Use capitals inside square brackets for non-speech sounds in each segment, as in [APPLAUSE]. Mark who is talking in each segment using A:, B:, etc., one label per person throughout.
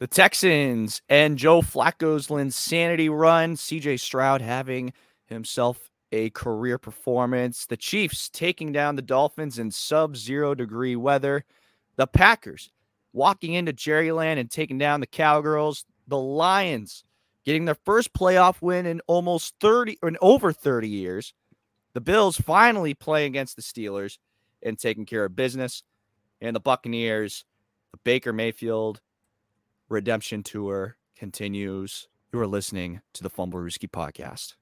A: The Texans and Joe Flacco's insanity run. CJ Stroud having himself a career performance. The Chiefs taking down the Dolphins in sub zero degree weather. The Packers walking into Jerryland and taking down the Cowgirls. The Lions getting their first playoff win in almost 30 or in over 30 years. The Bills finally playing against the Steelers and taking care of business. And the Buccaneers, the Baker Mayfield redemption tour continues. You are listening to the Fumblerooski podcast.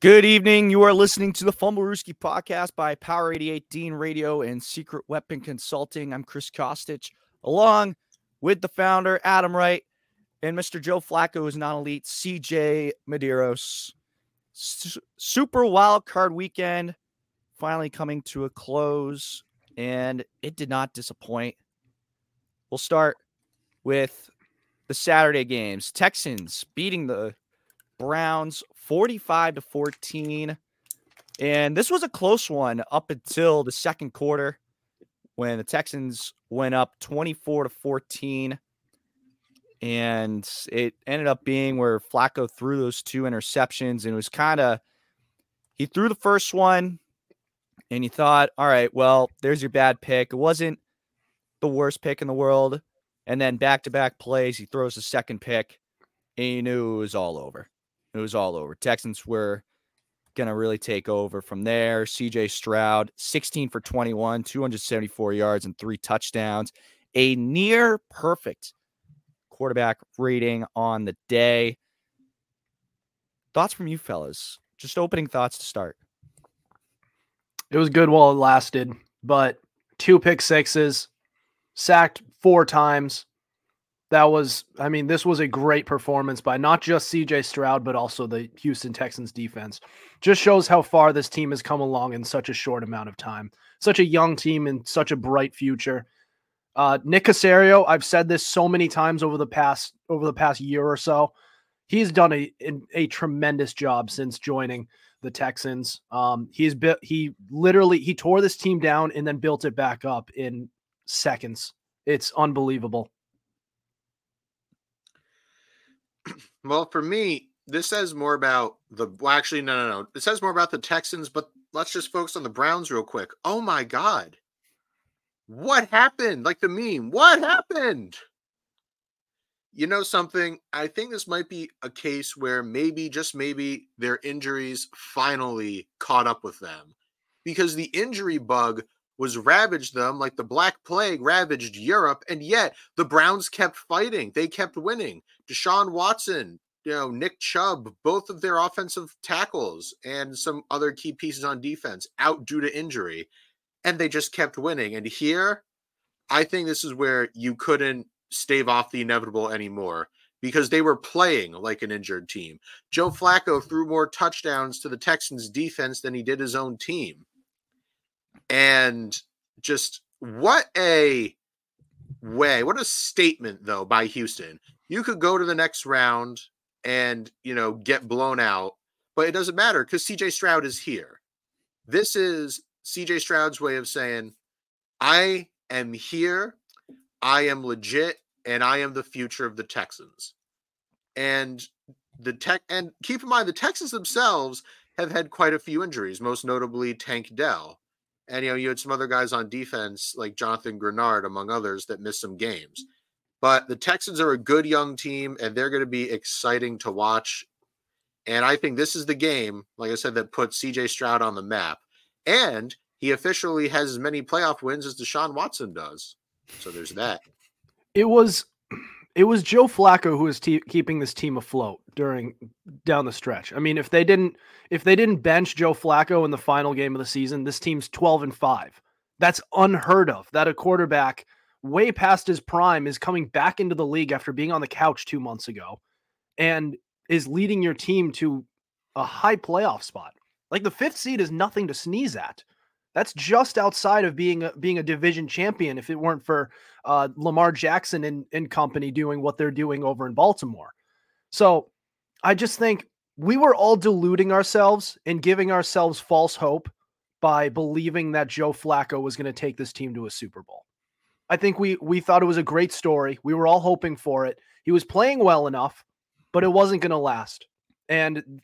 A: Good evening. You are listening to the Fumblerooski podcast by Power 88 Dean Radio and Secret Weapon Consulting. I'm Chris Costich, along with the founder, Adam Wright, and Mr. Joe Flacco is non elite, CJ Medeiros. S- Super wild card weekend finally coming to a close, and it did not disappoint. We'll start with the Saturday games. Texans beating the Browns 45 to 14. And this was a close one up until the second quarter when the Texans went up 24 to 14. And it ended up being where Flacco threw those two interceptions. And it was kind of, he threw the first one and you thought, all right, well, there's your bad pick. It wasn't the worst pick in the world. And then back to back plays, he throws the second pick and you knew it was all over. It was all over. Texans were going to really take over from there. CJ Stroud, 16 for 21, 274 yards and three touchdowns. A near perfect quarterback rating on the day. Thoughts from you fellas? Just opening thoughts to start.
B: It was good while it lasted, but two pick sixes, sacked four times. That was, I mean, this was a great performance by not just CJ Stroud, but also the Houston Texans defense. Just shows how far this team has come along in such a short amount of time. Such a young team and such a bright future. Uh, Nick Caserio, I've said this so many times over the past over the past year or so. He's done a a tremendous job since joining the Texans. Um, he's built he literally he tore this team down and then built it back up in seconds. It's unbelievable.
C: Well, for me, this says more about the. Well, actually, no, no, no. It says more about the Texans, but let's just focus on the Browns real quick. Oh my God. What happened? Like the meme, what happened? You know something? I think this might be a case where maybe, just maybe, their injuries finally caught up with them because the injury bug was ravaged them like the Black Plague ravaged Europe, and yet the Browns kept fighting. They kept winning. Deshaun Watson, you know, Nick Chubb, both of their offensive tackles and some other key pieces on defense out due to injury, and they just kept winning. And here, I think this is where you couldn't stave off the inevitable anymore because they were playing like an injured team. Joe Flacco threw more touchdowns to the Texans defense than he did his own team. And just what a way, what a statement though by Houston. You could go to the next round and, you know, get blown out, but it doesn't matter cuz CJ Stroud is here. This is CJ Stroud's way of saying I am here. I am legit and I am the future of the Texans. And the tech and keep in mind the Texans themselves have had quite a few injuries, most notably Tank Dell. And you know, you had some other guys on defense like Jonathan Greenard, among others, that missed some games. Mm. But the Texans are a good young team, and they're going to be exciting to watch. And I think this is the game, like I said, that puts CJ Stroud on the map. And he officially has as many playoff wins as Deshaun Watson does. So there's that.
B: It was it was Joe Flacco who was keeping this team afloat during down the stretch. I mean, if they didn't if they didn't bench Joe Flacco in the final game of the season, this team's 12 and 5. That's unheard of. That a quarterback way past his prime is coming back into the league after being on the couch 2 months ago and is leading your team to a high playoff spot. Like the 5th seed is nothing to sneeze at. That's just outside of being a, being a division champion. If it weren't for uh, Lamar Jackson and, and company doing what they're doing over in Baltimore, so I just think we were all deluding ourselves and giving ourselves false hope by believing that Joe Flacco was going to take this team to a Super Bowl. I think we we thought it was a great story. We were all hoping for it. He was playing well enough, but it wasn't going to last. And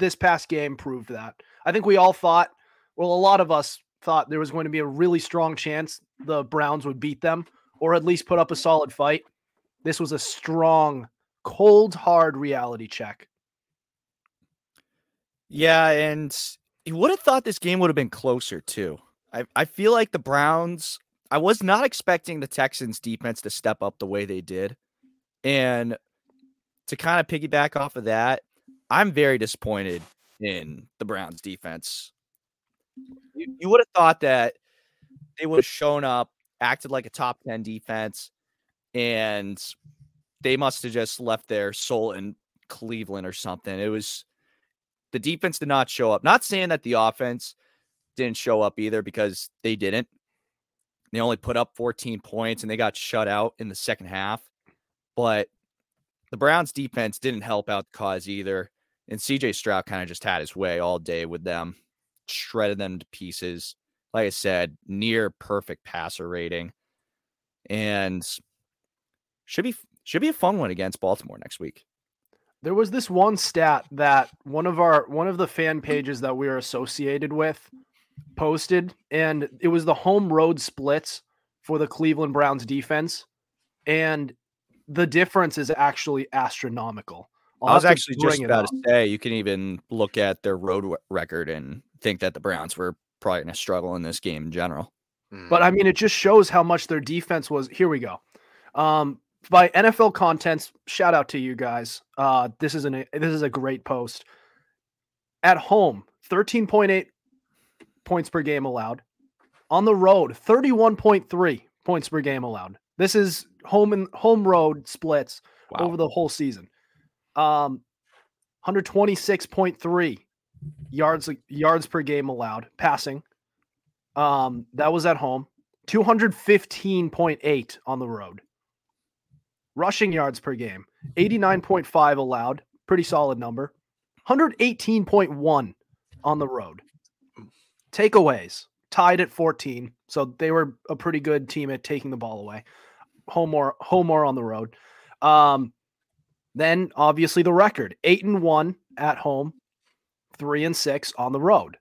B: this past game proved that. I think we all thought, well, a lot of us thought there was going to be a really strong chance the Browns would beat them or at least put up a solid fight. This was a strong, cold, hard reality check.
A: Yeah, and you would have thought this game would have been closer too. I, I feel like the Browns, I was not expecting the Texans defense to step up the way they did. And to kind of piggyback off of that, I'm very disappointed in the Browns defense. You, you would have thought that they would have shown up, acted like a top 10 defense, and they must have just left their soul in Cleveland or something. It was the defense did not show up. Not saying that the offense didn't show up either because they didn't. They only put up 14 points and they got shut out in the second half. But the Browns defense didn't help out the cause either. And CJ Stroud kind of just had his way all day with them, shredded them to pieces. Like I said, near perfect passer rating. And should be should be a fun one against Baltimore next week.
B: There was this one stat that one of our one of the fan pages that we are associated with posted, and it was the home road splits for the Cleveland Browns defense, and the difference is actually astronomical. I'll
A: I was actually just about to say you can even look at their road record and think that the Browns were probably going to struggle in this game in general.
B: But I mean, it just shows how much their defense was. Here we go. Um, by NFL Contents, shout out to you guys. Uh, this is an this is a great post. At home, thirteen point eight points per game allowed. On the road, thirty one point three points per game allowed. This is home and home road splits
A: Wow.
B: over the whole season. Um, 126.3 yards yards per game allowed passing. Um, that was at home. 215.8 on the road. Rushing yards per game, 89.5 allowed, pretty solid number. 118.1 on the road. Takeaways, tied at 14. So they were a pretty good team at taking the ball away. Home or home or on the road. Um, then obviously the record, eight and one at home, three and six on the road.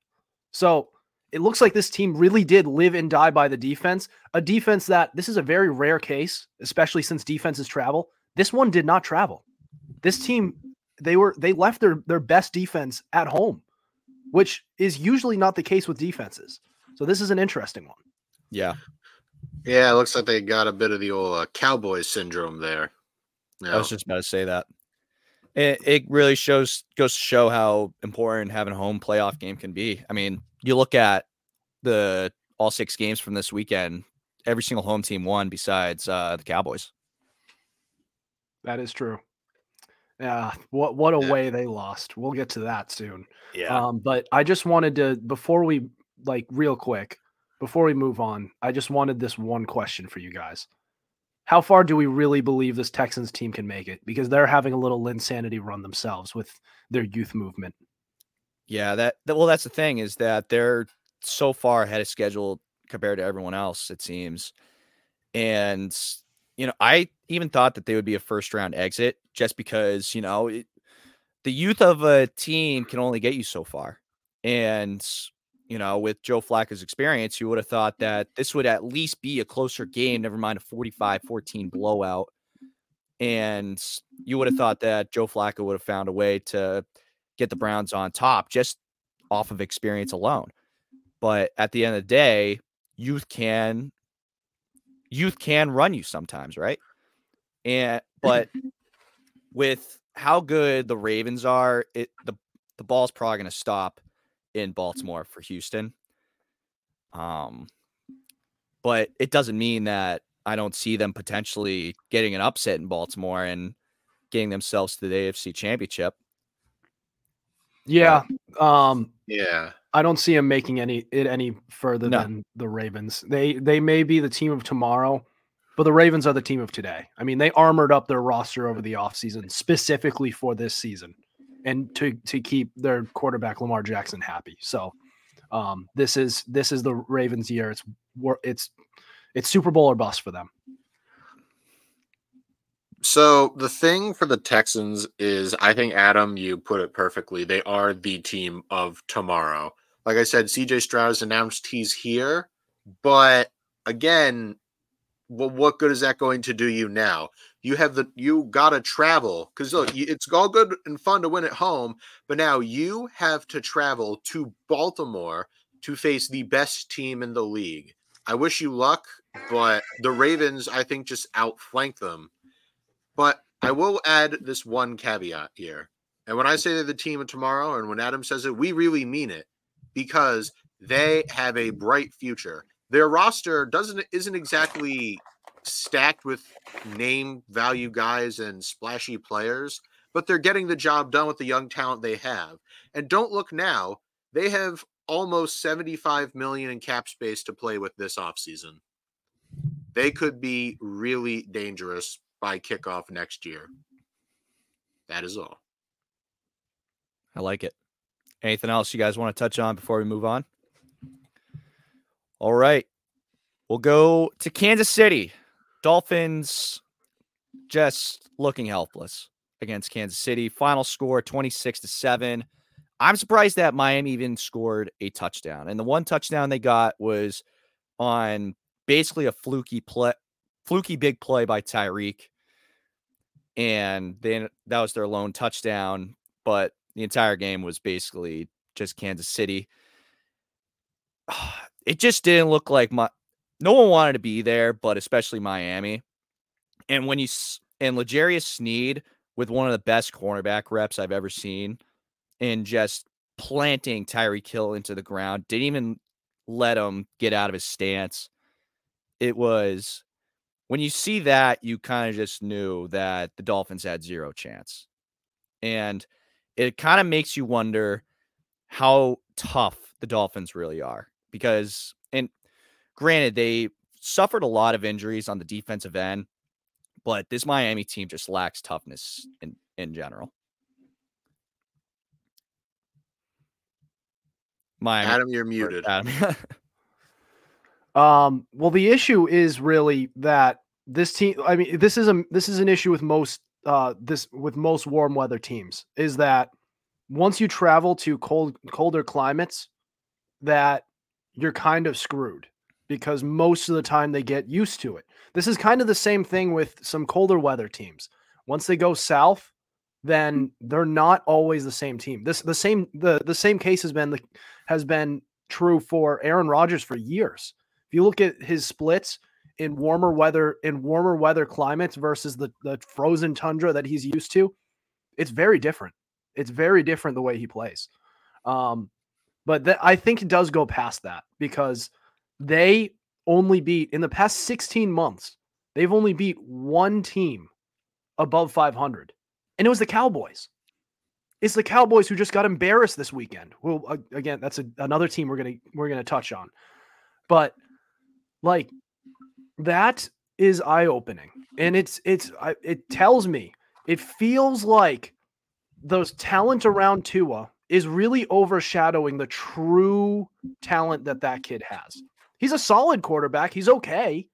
B: So it looks like this team really did live and die by the defense. A defense that this is a very rare case, especially since defenses travel. This one did not travel. This team, they were they left their their best defense at home, which is usually not the case with defenses. So this is an interesting one.
A: Yeah.
C: yeah, it looks like they got a bit of the old uh, Cowboys syndrome there.
A: I was just about to say that. It, it really shows goes to show how important having a home playoff game can be. I mean, you look at the all six games from this weekend, every single home team won besides uh, the Cowboys.
B: That is true. Yeah, what what a
C: Yeah.
B: way they lost. We'll get to that soon.
A: Yeah.
B: Um, but I just wanted to before we like real quick before we move on, I just wanted this one question for you guys. How far do we really believe this Texans team can make it? Because they're having a little insanity run themselves with their youth movement.
A: Yeah, that, that well, that's the thing is that they're so far ahead of schedule compared to everyone else, it seems. And you know, I even thought that they would be a first round exit just because you know it, the youth of a team can only get you so far. And you know, with Joe Flacco's experience, you would have thought mm-hmm. that this would at least be a closer game, never mind a 45-14 blowout. And you would have mm-hmm. thought that Joe Flacco would have found a way to get the Browns on top just off of experience mm-hmm. alone. But at the end of the day, youth can youth can run you sometimes, right? And but with how good the Ravens are, it the the ball's probably going to stop in Baltimore for Houston. Um, but it doesn't mean that I don't see them potentially getting an upset in Baltimore and getting themselves to the AFC Championship.
B: Yeah. Um,
C: Yeah.
B: I don't see them making any it any further
A: No.
B: than the Ravens. They they may be the team of tomorrow, but the Ravens are the team of today. I mean, they armored up their roster over the offseason specifically for this season and to to keep their quarterback Lamar Jackson happy. So um, this is this is the Ravens year. It's it's it's Super Bowl or bust for them.
C: So the thing for the Texans is, I think Adam, you put it perfectly. They are the team of tomorrow. Like I said, CJ Stroud has announced he's here, but again, well, what good is that going to do you now? You have the you gotta travel because look, it's all good and fun to win at home, but now you have to travel to Baltimore to face the best team in the league. I wish you luck, but the Ravens, I think, just outflank them. But I will add this one caveat here. And when I say they're the team of tomorrow, and when Adam says it, we really mean it because they have a bright future. Their roster doesn't isn't exactly stacked with name value guys and splashy players, but they're getting the job done with the young talent they have. And don't look now, they have almost 75 million in cap space to play with this offseason. They could be really dangerous by kickoff next year. That is all.
A: I like it. Anything else you guys want to touch on before we move on? All right. We'll go to Kansas City. Dolphins just looking helpless against Kansas City. Final score 26 to 7. I'm surprised that Miami even scored a touchdown. And the one touchdown they got was on basically a fluky play, fluky big play by Tyreek. And then that was their lone touchdown. But the entire game was basically just Kansas City. [SIGHS] It just didn't look like my no one wanted to be there, but especially Miami. And when you and L'Jarius Sneed with one of the best cornerback reps I've ever seen, and just planting Tyreek Hill into the ground, didn't even let him get out of his stance. It was when you see that, you kind of just knew that the Dolphins had zero chance. And it kind of makes you wonder how tough the Dolphins really are because granted they suffered a lot of injuries on the defensive end but this Miami team just lacks toughness in in general. Miami
C: Adam, you're muted.
A: Adam. [LAUGHS]
B: Um, well, the issue is really that this team. I mean, this is a this is an issue with most uh this with most warm weather teams is that once you travel to cold colder climates, that you're kind of screwed because most of the time they get used to it. This is kind of the same thing with some colder weather teams. Once they go south, then they're not always the same team. This the same the the same case has been the, has been true for Aaron Rodgers for years. If you look at his splits in warmer weather in warmer weather climates versus the the frozen tundra that he's used to, it's very different. It's very different the way he plays. Um, but that I think it does go past that because they only beat in the past 16 months, they've only beat one team above 500, and it was the Cowboys. It's the Cowboys who just got embarrassed this weekend. Well, again, that's a, another team we're gonna we're gonna touch on, but like that is eye opening, and it's it's it tells me it feels like those talent around Tua is really overshadowing the true talent that that kid has. He's a solid quarterback. He's okay,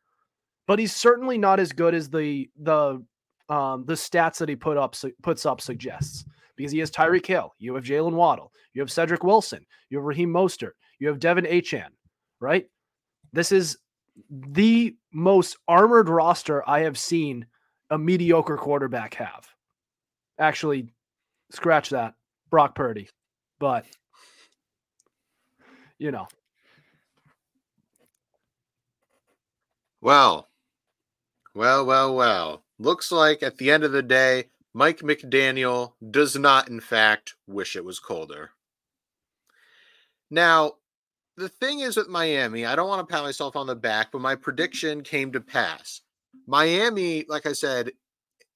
B: but he's certainly not as good as the the um, the stats that he put up su- puts up suggests. Because he has Tyreek Hill, you have Jaylen Waddle, you have Cedrick Wilson, you have Raheem Mostert, you have De'Von Achane, right? This is the most armored roster I have seen a mediocre quarterback have. Actually, scratch that, Brock Purdy, but you know,
C: Well, well, well, well. looks like at the end of the day, Mike McDaniel does not, in fact, wish it was colder. Now, the thing is with Miami, I don't want to pat myself on the back, but my prediction came to pass. Miami, like I said,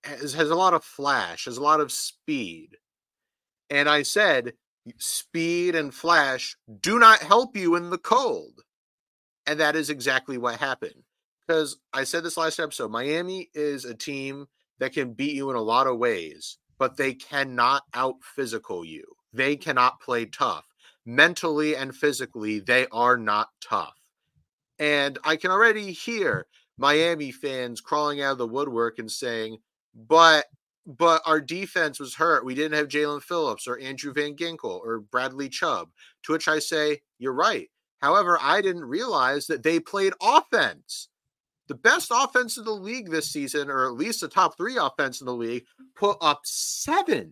C: has, has a lot of flash, has a lot of speed. And I said, speed and flash do not help you in the cold. And that is exactly what happened. Because I said this last episode Miami is a team that can beat you in a lot of ways, but they cannot out physical you. They cannot play tough. Mentally and physically, they are not tough. And I can already hear Miami fans crawling out of the woodwork and saying, but but our defense was hurt. We didn't have Jaelan Phillips or Andrew Van Ginkel or Bradley Chubb. To which I say, you're right. However, I didn't realize that they played offense. The best offense in the league this season, or at least the top three offense in the league, put up seven.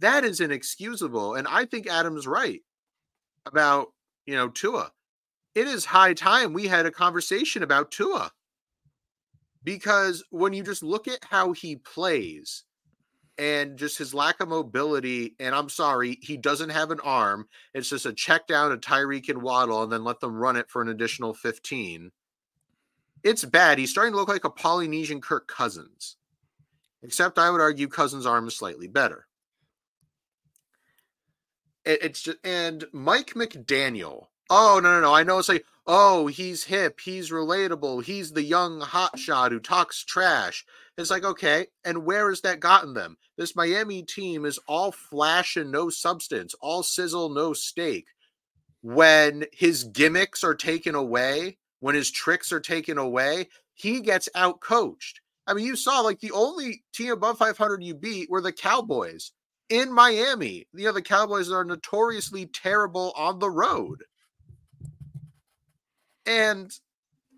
C: That is inexcusable. And I think Adam's right about, you know, Tua. It is high time we had a conversation about Tua because when you just look at how he plays and just his lack of mobility, and I'm sorry, he doesn't have an arm. It's just a check down to Tyreek and Waddle and then let them run it for an additional 15. It's bad. He's starting to look like a Polynesian Kirk Cousins, except I would argue Cousins' arm is slightly better. it's just, and Mike McDaniel. Oh, no, no, no. I know it's like, oh, he's hip, he's relatable, he's the young hotshot who talks trash. It's like, okay, and where has that gotten them? This Miami team is all flash and no substance, all sizzle, no steak. When his gimmicks are taken away, when his tricks are taken away, he gets out coached. I mean, you saw like the only team above 500 you beat were the Cowboys in Miami. You know, the Cowboys are notoriously terrible on the road. And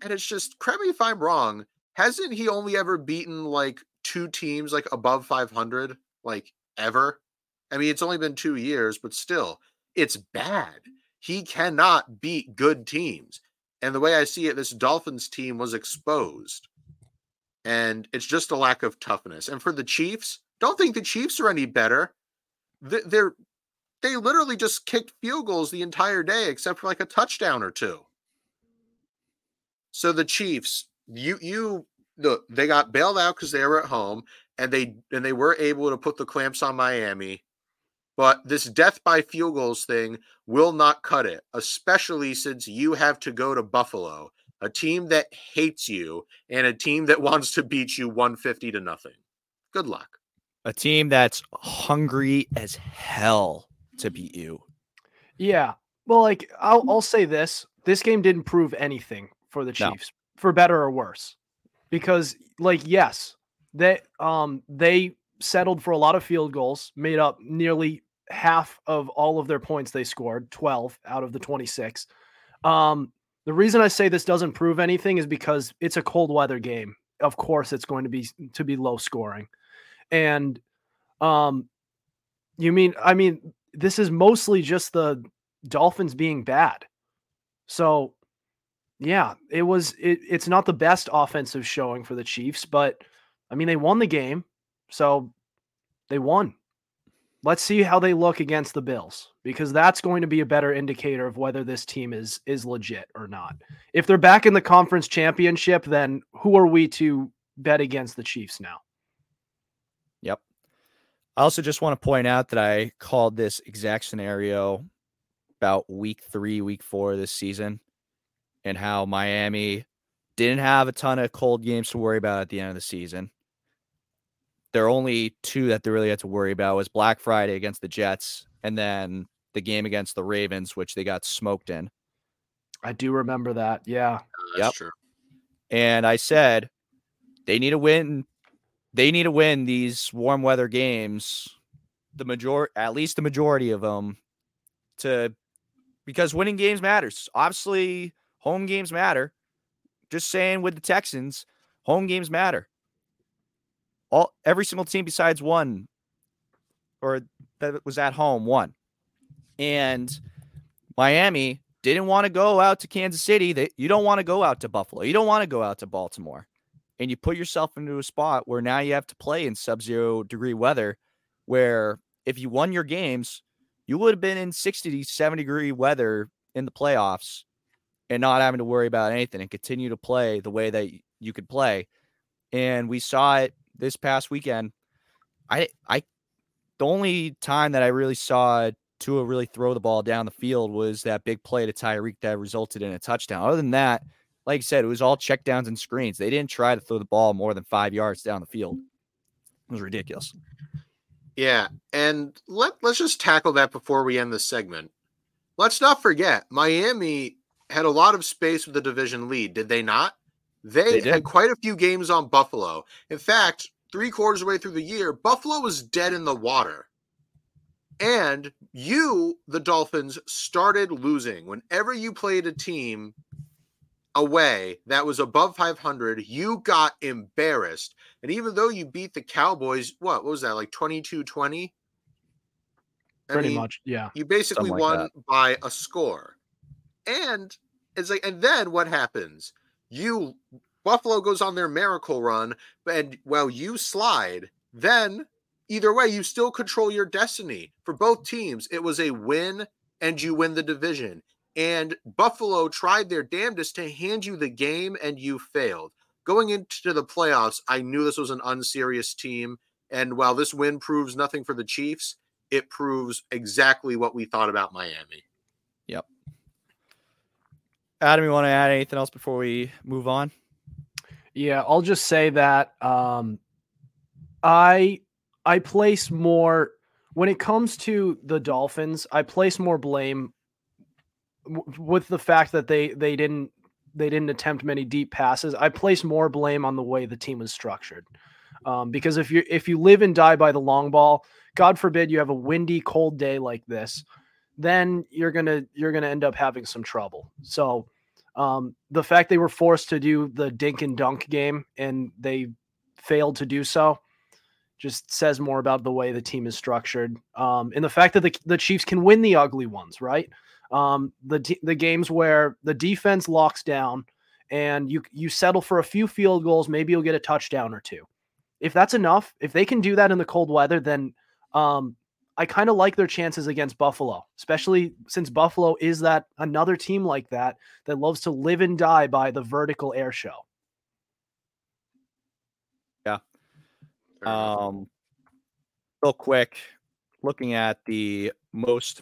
C: and it's just correct if I'm wrong. Hasn't he only ever beaten like two teams like above 500 like ever? I mean, it's only been two years, but still, it's bad. He cannot beat good teams. And the way I see it, this Dolphins team was exposed. And it's just a lack of toughness. And for the Chiefs, don't think the Chiefs are any better. They're they literally just kicked field goals the entire day, except for like a touchdown or two. So the Chiefs, you you look, they got bailed out because they were at home, and they and they were able to put the clamps on Miami. But this death by field goals thing will not cut it, especially since you have to go to Buffalo, a team that hates you and a team that [LAUGHS] wants to beat you 150 to nothing. Good luck.
A: A team that's hungry as hell to beat you.
B: Yeah. Well, like I'll I'll say this. This game didn't prove anything for the Chiefs, no. for better or worse. Because like yes, they um they settled for a lot of field goals, made up nearly half of all of their points they scored, 12 out of the 26. Um the reason I say this doesn't prove anything is because it's a cold weather game. Of course it's going to be to be low scoring. And um you mean I mean this is mostly just the Dolphins being bad. So yeah, it was. It, it's not the best offensive showing for the Chiefs, but I mean, they won the game, so they won. Let's see how they look against the Bills because that's going to be a better indicator of whether this team is is legit or not. If they're back in the conference championship, then who are we to bet against the Chiefs now?
A: Yep. I also just want to point out that I called this exact scenario about week three, week four this season and how Miami didn't have a ton of cold games to worry about at the end of the season. There are only two that they really had to worry about was Black Friday against the Jets and then the game against the Ravens, which they got smoked in.
B: I do remember that. Yeah.
A: Uh, yep. True. And I said they need to win. They need to win these warm weather games, the major at least the majority of them, to because winning games matters. Obviously, Home games matter. Just saying with the Texans, home games matter. All every single team besides one or that was at home won. And Miami didn't want to go out to Kansas City. They, you don't want to go out to Buffalo. You don't want to go out to Baltimore. and you put yourself into a spot where now you have to play in sub-zero degree weather where if you won your games you would have been in 60 to 70 degree weather in the playoffs and not having to worry about anything and continue to play the way that you could play and we saw it this past weekend i i the only time that i really saw Tua really throw the ball down the field was that big play to Tyreek that resulted in a touchdown. Other than that, like I said, it was all checkdowns and screens. They didn't try to throw the ball more than five yards down the field. It was ridiculous.
C: Yeah, and let let's just tackle that before we end the segment. Let's not forget Miami had a lot of space with the division lead, did they not? They, they had quite a few games on Buffalo. In fact, three quarters of the way through the year, Buffalo was dead in the water. And you, the Dolphins, started losing. Whenever you played a team away that was above 500, you got embarrassed. And even though you beat the Cowboys, what, what was that, like 22 20?
B: Pretty mean, much, yeah.
C: You basically like won that. by a score. And it's like, and then what happens? You, Buffalo goes on their miracle run, and well, you slide. Then either way, you still control your destiny. For both teams, it was a win and you win the division. And Buffalo tried their damnedest to hand you the game and you failed. Going into the playoffs, I knew this was an unserious team. And while this win proves nothing for the Chiefs, it proves exactly what we thought about Miami.
A: Yep. Adam, you want to add anything else before we move on?
B: Yeah, I'll just say that um, I I place more when it comes to the Dolphins. I place more blame w- with the fact that they they didn't they didn't attempt many deep passes. I place more blame on the way the team was structured. Um, because if you if you live and die by the long ball, God forbid you have a windy, cold day like this, then you're gonna you're gonna end up having some trouble. So um, the fact they were forced to do the dink and dunk game and they failed to do so just says more about the way the team is structured um, and the fact that the, the Chiefs can win the ugly ones, right? Um, the the games where the defense locks down and you you settle for a few field goals, maybe you'll get a touchdown or two. If that's enough, if they can do that in the cold weather, then um, I kind of like their chances against Buffalo, especially since Buffalo is that another team like that that loves to live and die by the vertical air show. Yeah.
A: Um, real quick, looking at the most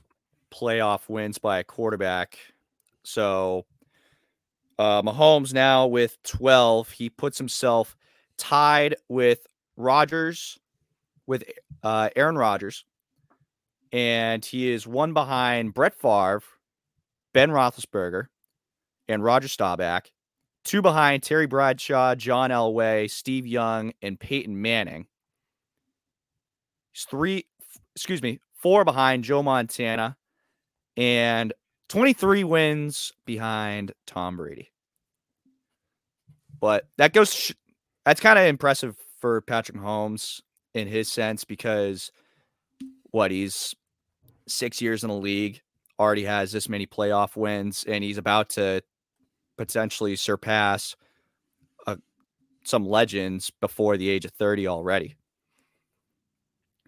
A: playoff wins by a quarterback. So, uh, Mahomes now with 12. He puts himself tied with Rodgers, with uh, Aaron Rodgers, and he is one behind Brett Favre, Ben Roethlisberger, and Roger Staubach two behind Terry Bradshaw, John Elway, Steve Young, and Peyton Manning. He's three, excuse me, four behind Joe Montana, and 23 wins behind Tom Brady. But that goes, that's kind of impressive for Patrick Mahomes in his sense because what he's six years in the league, already has this many playoff wins, and he's about to potentially surpass uh, some legends before the age of 30 already.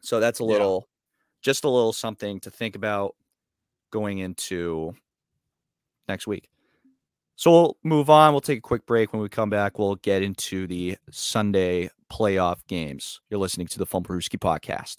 A: So that's a little, yeah. just a little something to think about going into next week. So we'll move on. We'll take a quick break. When we come back, we'll get into the Sunday playoff games. You're listening to the Fumblerooski podcast.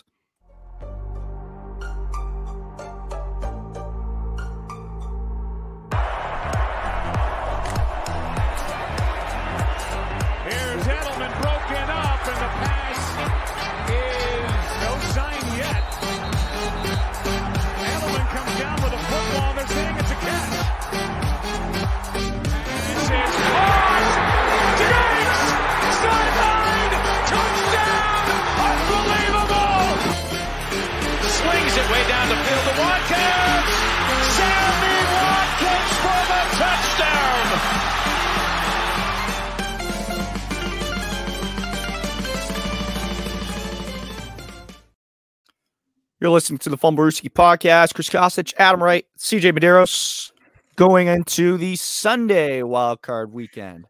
A: You're listening to the Fumblerooski podcast. Chris Costich, Adam Wright, CJ Medeiros going into the Sunday wildcard weekend.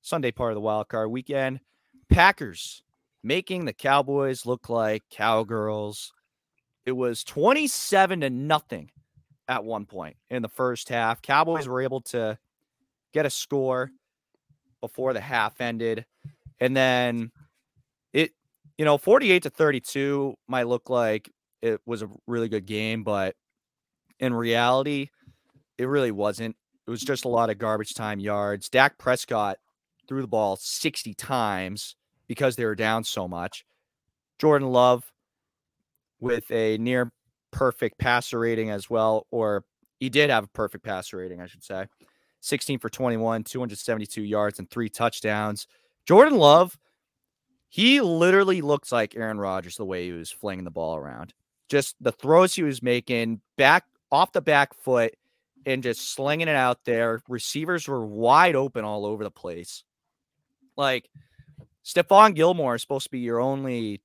A: Sunday part of the wild card weekend. Packers making the Cowboys look like cowgirls. It was 27 to nothing at one point in the first half. Cowboys were able to get a score before the half ended. And then it, you know, 48 to 32 might look like it was a really good game, but in reality, it really wasn't. It was just a lot of garbage time yards. Dak Prescott threw the ball 60 times because they were down so much. Jordan Love with a near perfect passer rating as well, or he did have a perfect passer rating, I should say. 16 for 21, 272 yards, and three touchdowns. Jordan Love, he literally looks like Aaron Rodgers the way he was flinging the ball around. Just the throws he was making back off the back foot and just slinging it out there. Receivers were wide open all over the place. Like Stephon Gilmore is supposed to be your only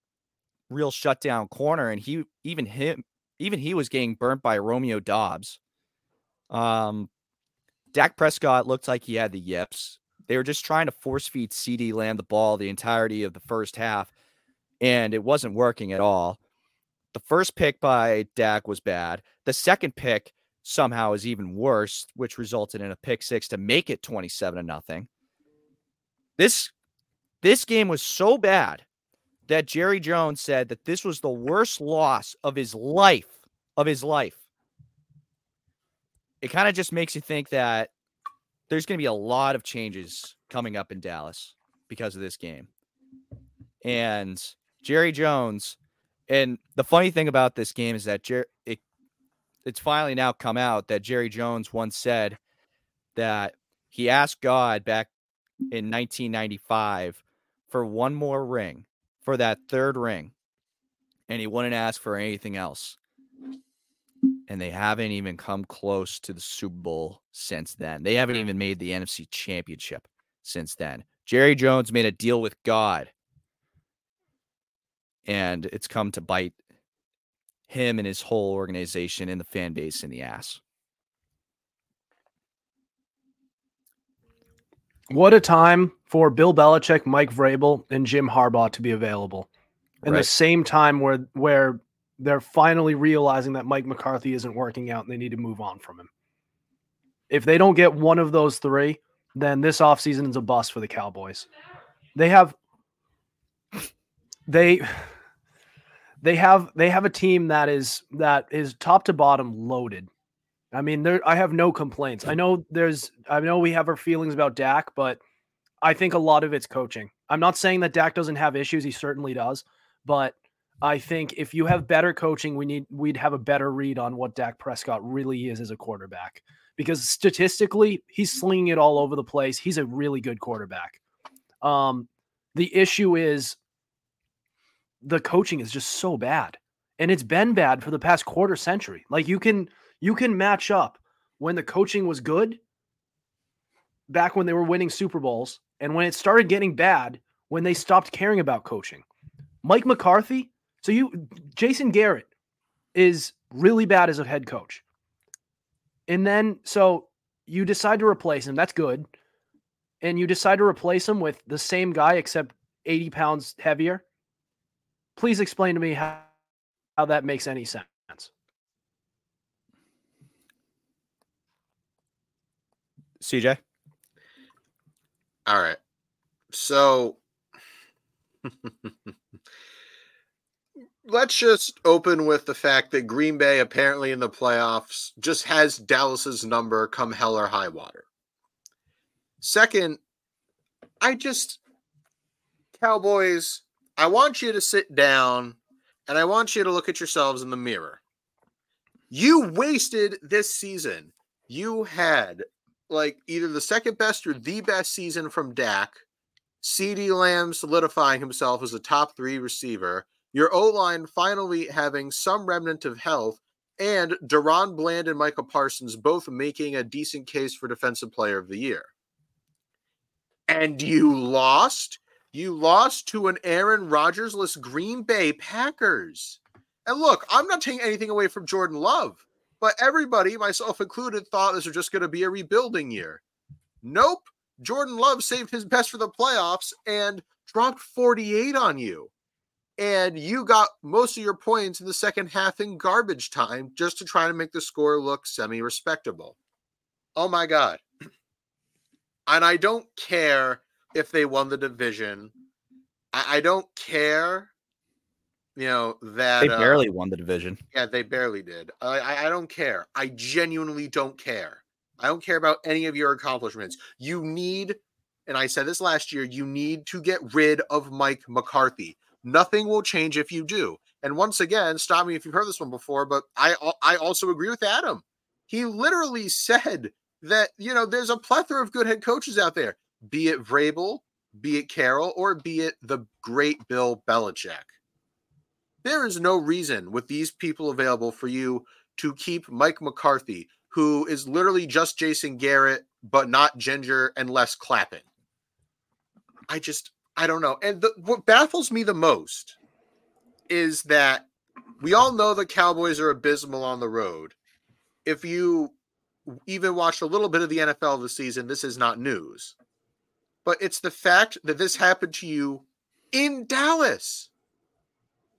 A: real shutdown corner, and he even him even he was getting burnt by Romeo Doubs. Um, Dak Prescott looked like he had the yips. They were just trying to force feed CeeDee Lamb the ball the entirety of the first half, and it wasn't working at all. The first pick by Dak was bad. The second pick somehow is even worse, which resulted in a pick six to make it 27 to nothing. This this game was so bad that Jerry Jones said that this was the worst loss of his life, of his life. It kind of just makes you think that there's going to be a lot of changes coming up in Dallas because of this game. And Jerry Jones, and the funny thing about this game is that Jer- it, it's finally now come out that Jerry Jones once said that he asked God back in 1995 for one more ring, for that third ring, and he wouldn't ask for anything else. And they haven't even come close to the Super Bowl since then. They haven't even made the NFC Championship since then. Jerry Jones made a deal with God, and it's come to bite him and his whole organization and the fan base in the ass.
B: What a time for Bill Belichick, Mike Vrabel, and Jim Harbaugh to be available. In
A: Right.
B: the same time where where they're finally realizing that Mike McCarthy isn't working out and they need to move on from him. If they don't get one of those three, then this offseason is a bust for the Cowboys. They have they they have they have a team that is that is top to bottom loaded. I mean, there I have no complaints. I know there's I know we have our feelings about Dak, but I think a lot of it's coaching. I'm not saying that Dak doesn't have issues, he certainly does, but I think if you have better coaching, we need we'd have a better read on what Dak Prescott really is as a quarterback. Because statistically, he's slinging it all over the place. He's a really good quarterback. Um, the issue is the coaching is just so bad, and it's been bad for the past quarter century. Like you can you can match up when the coaching was good back when they were winning Super Bowls and when it started getting bad when they stopped caring about coaching. Mike McCarthy, so you Jason Garrett is really bad as a head coach. And then so you decide to replace him. That's good. And you decide to replace him with the same guy except 80 pounds heavier. Please explain to me how, how that makes any sense.
A: CJ?
C: All right. So [LAUGHS] let's just open with the fact that Green Bay apparently in the playoffs just has Dallas's number come hell or high water. Second, I just Cowboys, I want you to sit down and I want you to look at yourselves in the mirror. You wasted this season. You had like either the second best or the best season from Dak. CeeDee Lamb solidifying himself as a top three receiver. Your O line finally having some remnant of health, and DaRon Bland and Michael Parsons both making a decent case for Defensive Player of the Year. And you lost. You lost to an Aaron Rodgers-less Green Bay Packers. And look, I'm not taking anything away from Jordan Love, but everybody, myself included, thought this was just going to be a rebuilding year. Nope. Jordan Love saved his best for the playoffs and dropped 48 on you. And you got most of your points in the second half in garbage time just to try to make the score look semi respectable. Oh my God. [CLEARS THROAT] And I don't care if they won the division. I, I don't care, you know, that
A: They
C: uh,
A: barely won the division.
C: yeah, they barely did. I, I I don't care. I genuinely don't care. I don't care about any of your accomplishments. You need, and I said this last year, you need to get rid of Mike McCarthy. Nothing will change if you do. And once again, stop me if you've heard this one before, but I I also agree with Adam. He literally said that you know there's a plethora of good head coaches out there, be it Vrabel, be it Carroll, or be it the great Bill Belichick there is no reason with these people available for you to keep Mike McCarthy, who is literally just Jason Garrett, but not Ginger and less clapping. I just, I don't know. And the, what baffles me the most is that we all know the Cowboys are abysmal on the road. If you even watched a little bit of the NFL this season, this is not news. But it's the fact that this happened to you in Dallas.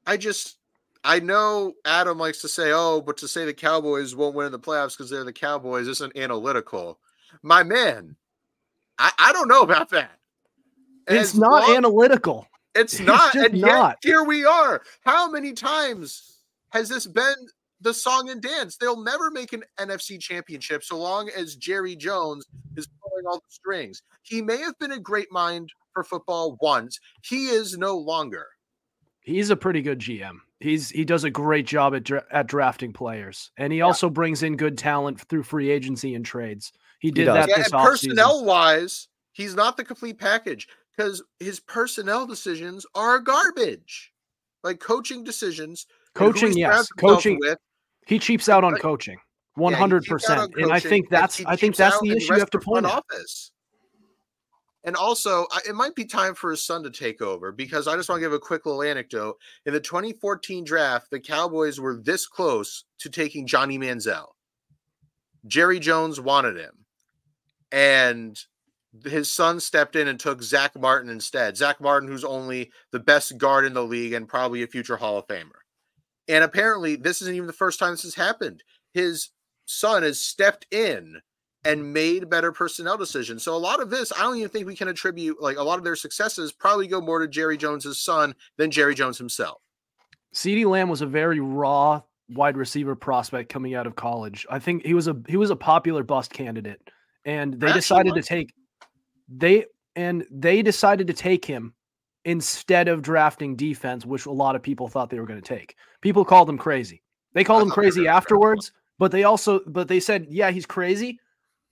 C: I just I know Adam likes to say, "Oh, but to say the Cowboys won't win in the playoffs because they're the Cowboys isn't analytical." My man, I, I don't know about that.
B: It's
C: As
B: not
C: long-
B: analytical.
C: It's [LAUGHS]
B: it's
C: not,
B: just
C: and yet
B: not.
C: here we are. How many times has this been the song and dance? They'll never make an NFC championship so long as Jerry Jones is pulling all the strings. He may have been a great mind for football once. He is no longer.
B: He's a pretty good GM. He's he does a great job at dra- at drafting players, and he also brings in good talent through free agency and trades. He did
A: does.
B: that
C: Yeah,
B: this
C: and
B: offseason.
C: personnel wise, he's not the complete package because his personnel decisions are garbage. Like coaching decisions,
B: Coaching,
C: he
B: yes, coaching.
C: With,
B: He cheaps out on
C: Like-
B: coaching,
C: Yeah,
B: one hundred
C: cheaps out on
B: percent. And I think that's I think that's the issue you have to point out.
C: office. And also, it might be time for his son to take over because I just want to give a quick little anecdote. In the 2014 draft, the Cowboys were this close to taking Johnny Manziel. Jerry Jones wanted him, and his son stepped in and took Zach Martin instead. Zach Martin, who's only the best guard in the league and probably a future Hall of Famer. And apparently, this isn't even the first time this has happened. His son has stepped in and made better personnel decisions. So a lot of this, I don't even think we can attribute like a lot of their successes probably go more to Jerry Jones's son than Jerry Jones himself.
B: CeeDee Lamb was a very raw wide receiver prospect coming out of college. I think he was a he was a popular bust candidate, and they
C: Actually
B: decided to take they and they decided to take him instead of drafting defense, which a lot of people thought they were going to take. People called him crazy. They called him
C: thought they were
B: crazy afterwards, but they also but they said, yeah, he's crazy,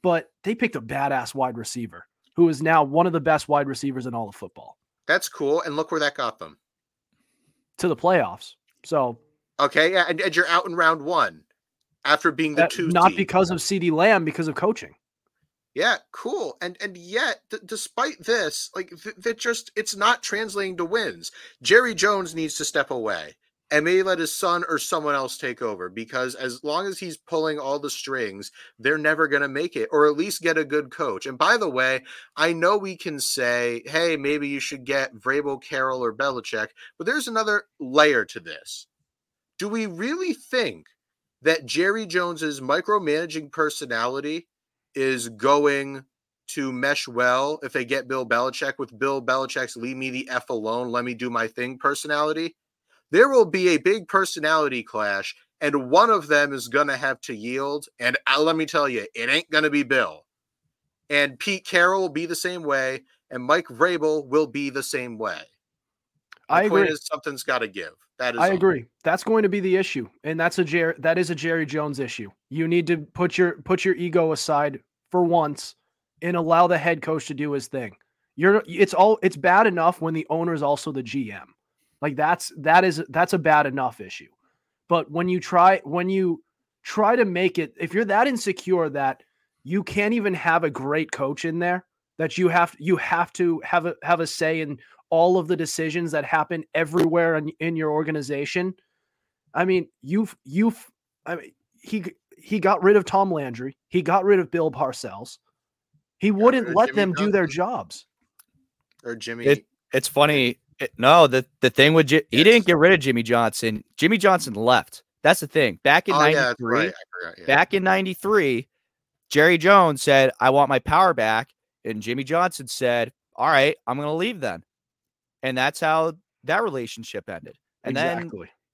B: but they picked a badass wide receiver who is now one of the best wide receivers in all of football
C: That's cool. And look where that got them.
B: to the playoffs. So
C: Okay. Yeah. And, and you're out in round one after being the
B: that-
C: two.
B: not
C: seed.
B: because of CeeDee Lamb, because of coaching.
C: Yeah, cool. And and yet, d- despite this, like th- that, just it's not translating to wins. Jerry Jones needs to step away and maybe let his son or someone else take over because as long as he's pulling all the strings, they're never going to make it, or at least get a good coach. And by the way, I know we can say, hey, maybe you should get Vrabel, Carroll, or Belichick, but there's another layer to this. Do we really think that Jerry Jones's micromanaging personality? is going to mesh well if they get Bill Belichick with Bill Belichick's leave me the F alone, let me do my thing personality. There will be a big personality clash, and one of them is going to have to yield. And uh, let me tell you, it ain't going to be Bill. And Pete Carroll will be the same way, and Mike Vrabel will be the same way. The
B: I agree.
C: is something's got to give. That is
B: I
C: all.
B: agree. That's going to be the issue, and that's a Jer- that is a Jerry Jones issue. You need to put your put your ego aside for once and allow the head coach to do his thing. You're it's all it's bad enough when the owner is also the GM. Like that's that is that's a bad enough issue. But when you try when you try to make it if you're that insecure that you can't even have a great coach in there that you have you have to have a have a say in all of the decisions that happen everywhere in, in your organization. I mean, you've you've I mean he he got rid of Tom Landry. He got rid of Bill Parcells. He wouldn't let
C: Jimmy
B: them do their jobs.
C: Or Jimmy.
A: It- It's funny. It- no, the the thing with Ji- he didn't get rid of Jimmy Johnson. Jimmy Johnson left. That's the thing. Back in
C: oh, yeah,
A: '93,
C: right. Yeah.
A: back in 93, Jerry Jones said, I want my power back. And Jimmy Johnson said, All right, I'm going to leave then. And that's how that relationship ended. And then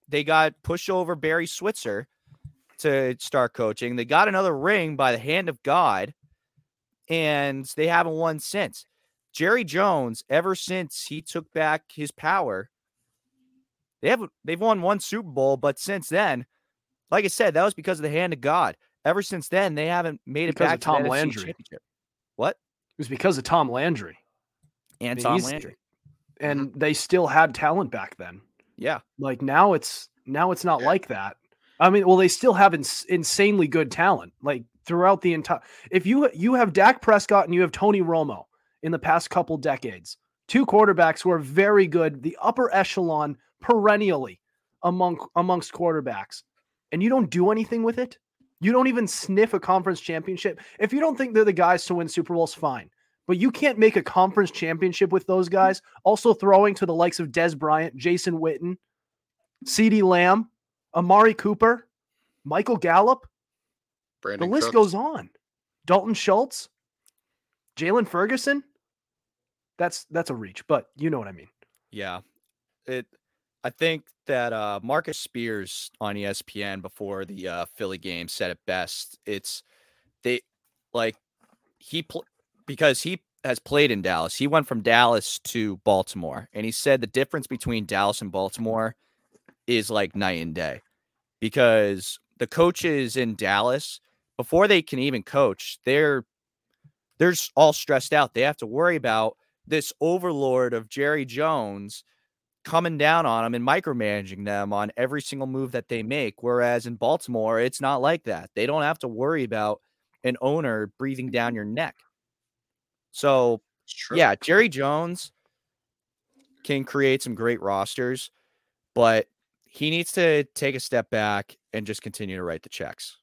A: they got pushed over Barry Switzer to start coaching. They got another ring by the hand of God, and they haven't won since. Jerry Jones, ever since he took back his power, they haven't they've won one Super Bowl, but since then, like I said, that was because of the hand of God. Ever since then, they haven't made it
B: Because
A: back
B: Tom
A: to the NFC
B: Landry.
A: Championship. What?
B: It was because of Tom Landry.
A: And Tom
B: he's-
A: Landry. Mm-hmm.
B: And they still had talent back then.
A: Yeah.
B: Like now it's now it's not
C: Yeah.
B: like that. I mean, well, they still have ins- insanely good talent. Like throughout the entire if you you have Dak Prescott and you have Tony Romo in the past couple decades, two quarterbacks who are very good, the upper echelon perennially among amongst quarterbacks, and you don't do anything with it. You don't even sniff a conference championship. If you don't think they're the guys to win Super Bowls, fine. But you can't make a conference championship with those guys. Also throwing to the likes of Dez Bryant, Jason Witten, CeeDee Lamb, Amari Cooper, Michael Gallup.
C: Brandon
B: the list
C: Cooks.
B: goes on. Dalton Schultz, Jalen Ferguson. That's that's a reach, but you know what I mean.
A: Yeah. It I think that uh Marcus Spears on ESPN before the uh Philly game said it best. It's they like he pl- because he has played in Dallas. He went from Dallas to Baltimore and he said the difference between Dallas and Baltimore is like night and day. Because the coaches in Dallas before they can even coach, they're they're all stressed out. They have to worry about this overlord of Jerry Jones coming down on them and micromanaging them on every single move that they make. Whereas in Baltimore, it's not like that. They don't have to worry about an owner breathing down your neck. So, yeah, Jerry Jones can create some great rosters, but he needs to take a step back and just continue to write the checks.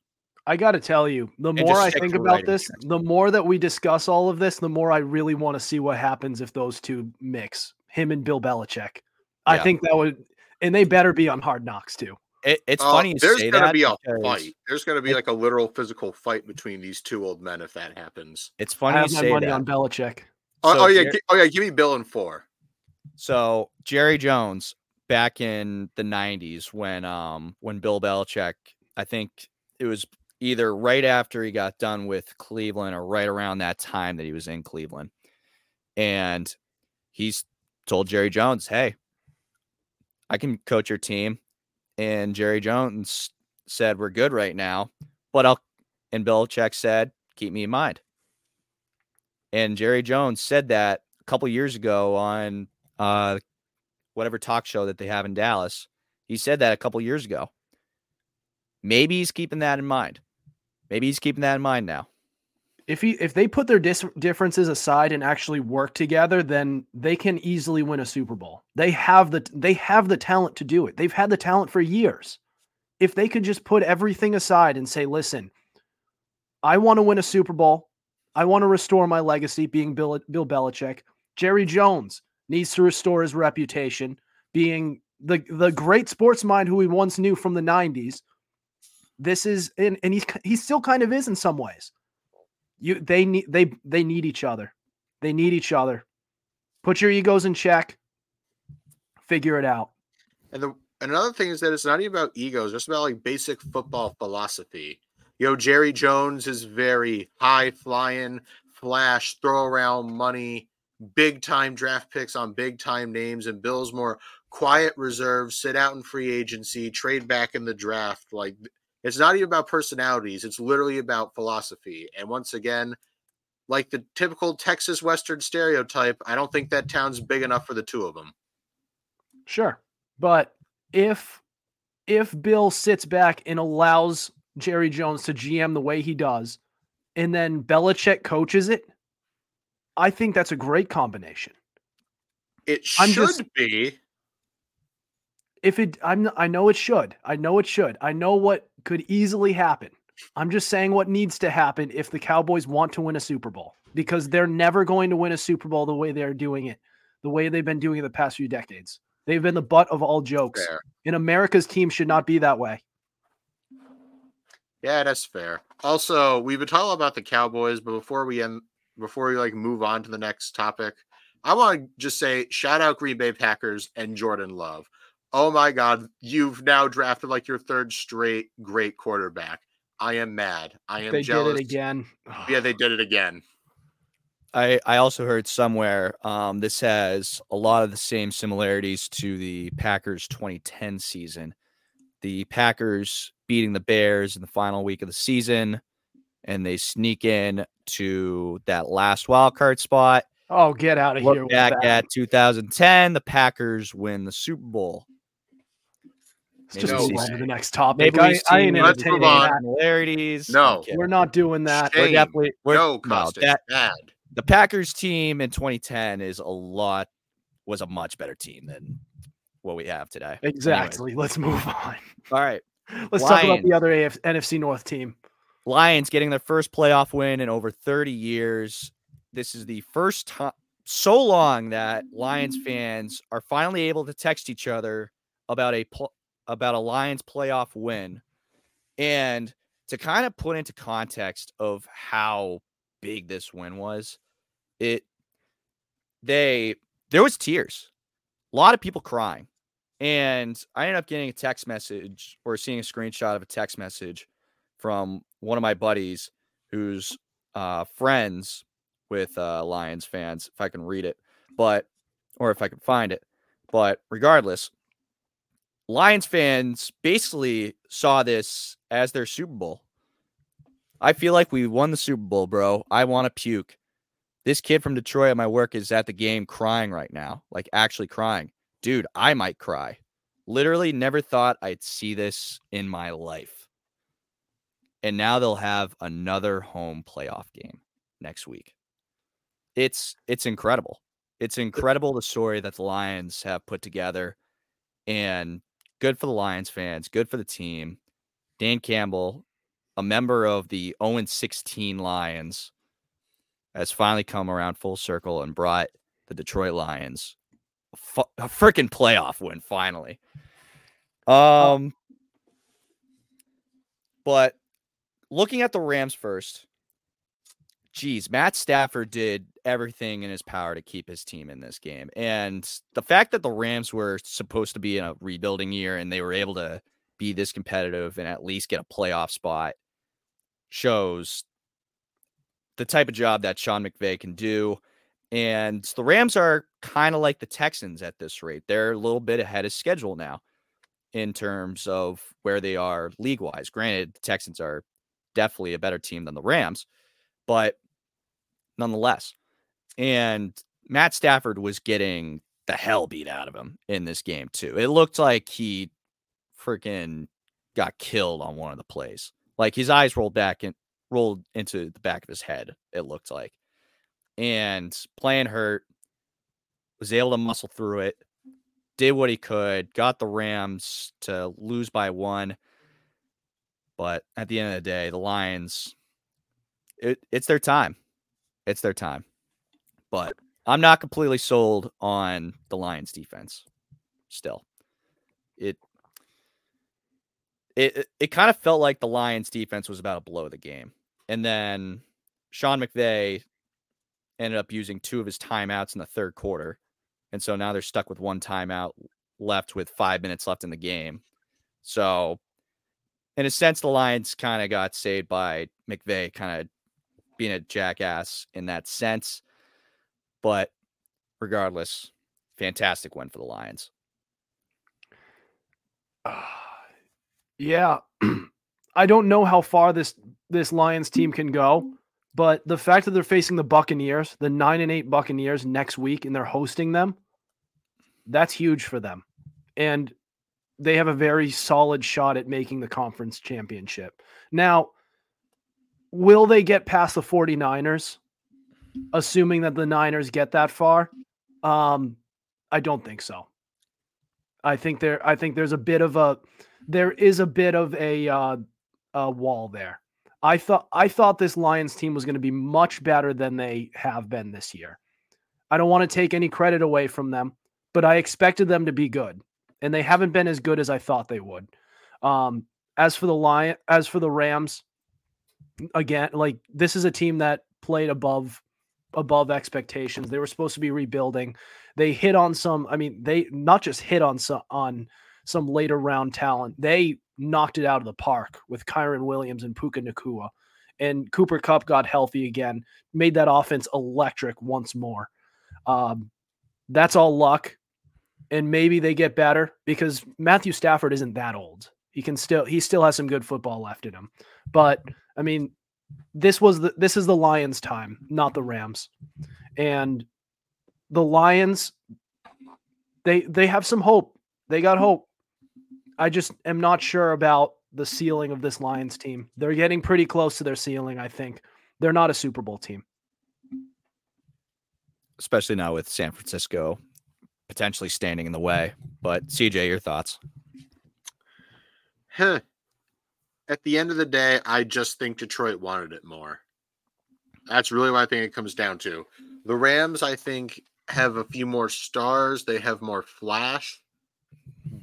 B: I got to tell you, the more I think about this,
A: checks.
B: the more that we discuss all of this, the more I really want to see what happens if those two mix, him and Bill Belichick. I
A: Yeah.
B: think that would, and they better be on Hard Knocks too.
A: It, it's
C: Uh,
A: funny you
C: there's gonna be a fight. There's gonna be
A: it-
C: like a literal physical fight between these two old men if that happens.
A: it's
B: I
A: funny you
B: have my money
A: that.
B: on Belichick.
C: Oh,
A: So
C: oh yeah,
A: Jer-
C: oh yeah. Give me Bill and four.
A: So Jerry Jones back in the '90s when um when Bill Belichick, I think it was either right after he got done with Cleveland or right around that time that he was in Cleveland, and he's told Jerry Jones, "Hey, I can coach your team," and Jerry Jones said, "We're good right now, but I'll." And Belichick said, "Keep me in mind." And Jerry Jones said that a couple years ago on uh, whatever talk show that they have in Dallas. He said that a couple years ago. Maybe he's keeping that in mind. Maybe he's keeping that in mind now.
B: If he if they put their dis- differences aside and actually work together, then they can easily win a Super Bowl. They have the they have the talent to do it. They've had the talent for years. If they could just put everything aside and say, "Listen, I want to win a Super Bowl. I want to restore my legacy being Bill Bill Belichick. Jerry Jones needs to restore his reputation being the the great sports mind who we once knew from the 90s. This is and, and he's he still kind of is in some ways. You they need they they need each other. They need each other. Put your egos in check. Figure it out.
C: And the and another thing is that it's not even about egos, it's about like basic football philosophy. You know, Jerry Jones is very high flying, flash, throw around money, big time draft picks on big time names, and Bill's more quiet reserve, sit out in free agency, trade back in the draft. Like it's not even about personalities, it's literally about philosophy. And once again, like the typical Texas Western stereotype, I don't think that town's big enough for the two of them.
B: Sure. But if if Bill sits back and allows Jerry Jones to GM the way he does, and then Belichick coaches it, I think that's a great combination.
C: It should
B: just-
C: be.
B: If it I'm I know it should. I know it should. I know what could easily happen. I'm just saying what needs to happen if the Cowboys want to win a Super Bowl. because they're never going to win a Super Bowl the way they're doing it, the way they've been doing it the past few decades. They've been the butt of all jokes.
C: Fair.
B: And America's team should not be that way.
C: Yeah, that's fair. Also, we've been talking about the Cowboys, but before we end, before we like move on to the next topic, I want to just say shout out Green Bay Packers and Jordan Love. Oh my God, you've now drafted like your third straight great quarterback. I am mad. I am
B: They
C: jealous.
B: did it again.
C: Yeah, they [SIGHS] did it again.
A: I, I also heard somewhere um, this has a lot of the same similarities to the Packers 2010 season. The Packers beating the Bears in the final week of the season, and they sneak in to that last wild card spot.
B: Oh, get out of here.
A: Look
B: with
A: back
B: that.
A: at 2010, the Packers win the Super Bowl.
B: Let's
A: maybe
B: just move on to the next topic.
A: Maybe
B: I,
A: we've
B: I ain't
C: Let's
B: entertaining
C: move on.
A: Similarities?
C: No.
B: We're not doing that.
C: Shame.
A: We're definitely we're,
C: no,
A: no, that
C: bad.
A: the Packers team in 2010 is a lot was a much better team than what we have today. Anyways,
B: Exactly. Let's move on.
A: all right. [LAUGHS]
B: Let's talk about the other AF- NFC North team.
A: Lions getting their first playoff win in over 30 years. This is the first time so long that Lions fans are finally able to text each other about a pl- about a Lions playoff win. And to kind of put into context of how big this win was, it they there was tears. A lot of people crying. And I ended up getting a text message or seeing a screenshot of a text message from one of my buddies who's uh, friends with uh, Lions fans, if I can read it, but or if I can find it. But regardless, Lions fans basically saw this as their Super Bowl. I feel like we won the Super Bowl, bro. I want to puke. This kid from Detroit at my work is at the game crying right now, like actually crying. Dude, I might cry. Literally never thought I'd see this in my life. And now they'll have another home playoff game next week. It's it's incredible. It's incredible the story that the Lions have put together and good for the Lions fans, good for the team. Dan Campbell, a member of the 0 16 Lions, has finally come around full circle and brought the Detroit Lions a, fu- a freaking playoff win finally. Um, but looking at the Rams first, geez, Matt Stafford did everything in his power to keep his team in this game. And the fact that the Rams were supposed to be in a rebuilding year and they were able to be this competitive and at least get a playoff spot shows the type of job that Sean McVay can do. And the Rams are kind of like the Texans at this rate. They're a little bit ahead of schedule now in terms of where they are league wise. Granted, the Texans are definitely a better team than the Rams, but nonetheless. And Matt Stafford was getting the hell beat out of him in this game, too. It looked like he freaking got killed on one of the plays. Like his eyes rolled back and rolled into the back of his head, it looked like. And playing hurt, was able to muscle through it, did what he could, got the Rams to lose by one. But at the end of the day, the Lions, it, it's their time. It's their time. But I'm not completely sold on the Lions defense still. It it it, kind of felt like the Lions defense was about to blow the game. And then Sean McVay ended up using two of his timeouts in the third quarter. And so now they're stuck with one timeout left with five minutes left in the game. So, in a sense, the Lions kind of got saved by McVay kind of being a jackass in that sense. But regardless, fantastic win for the Lions. [SIGHS]
B: Yeah. [CLEARS THROAT] I don't know how far this this Lions team can go, but the fact that they're facing the Buccaneers, the 9 and 8 Buccaneers next week and they're hosting them, that's huge for them. And they have a very solid shot at making the conference championship. Now, will they get past the 49ers assuming that the Niners get that far? Um I don't think so. I think there I think there's a bit of a there is a bit of a uh, a wall there. I thought I thought this Lions team was going to be much better than they have been this year. I don't want to take any credit away from them, but I expected them to be good, and they haven't been as good as I thought they would. Um, as for the Lion, as for the Rams, again, like this is a team that played above above expectations. They were supposed to be rebuilding. They hit on some. I mean, they not just hit on some on some later round talent. They knocked it out of the park with Kyren Williams and Puka Nacua. And Cooper Kupp got healthy again, made that offense electric once more. Um, that's all luck. And maybe they get better because Matthew Stafford isn't that old. He can still he still has some good football left in him. But I mean, this was the this is the Lions time, not the Rams. And the Lions they they have some hope. They got hope. I just am not sure about the ceiling of this Lions team. They're getting pretty close to their ceiling, I think. They're not a Super Bowl team.
A: Especially now with San Francisco potentially standing in the way. But CJ, your thoughts?
C: Huh. At the end of the day, I just think Detroit wanted it more. That's really what I think it comes down to. The Rams, I think, have a few more stars. They have more flash.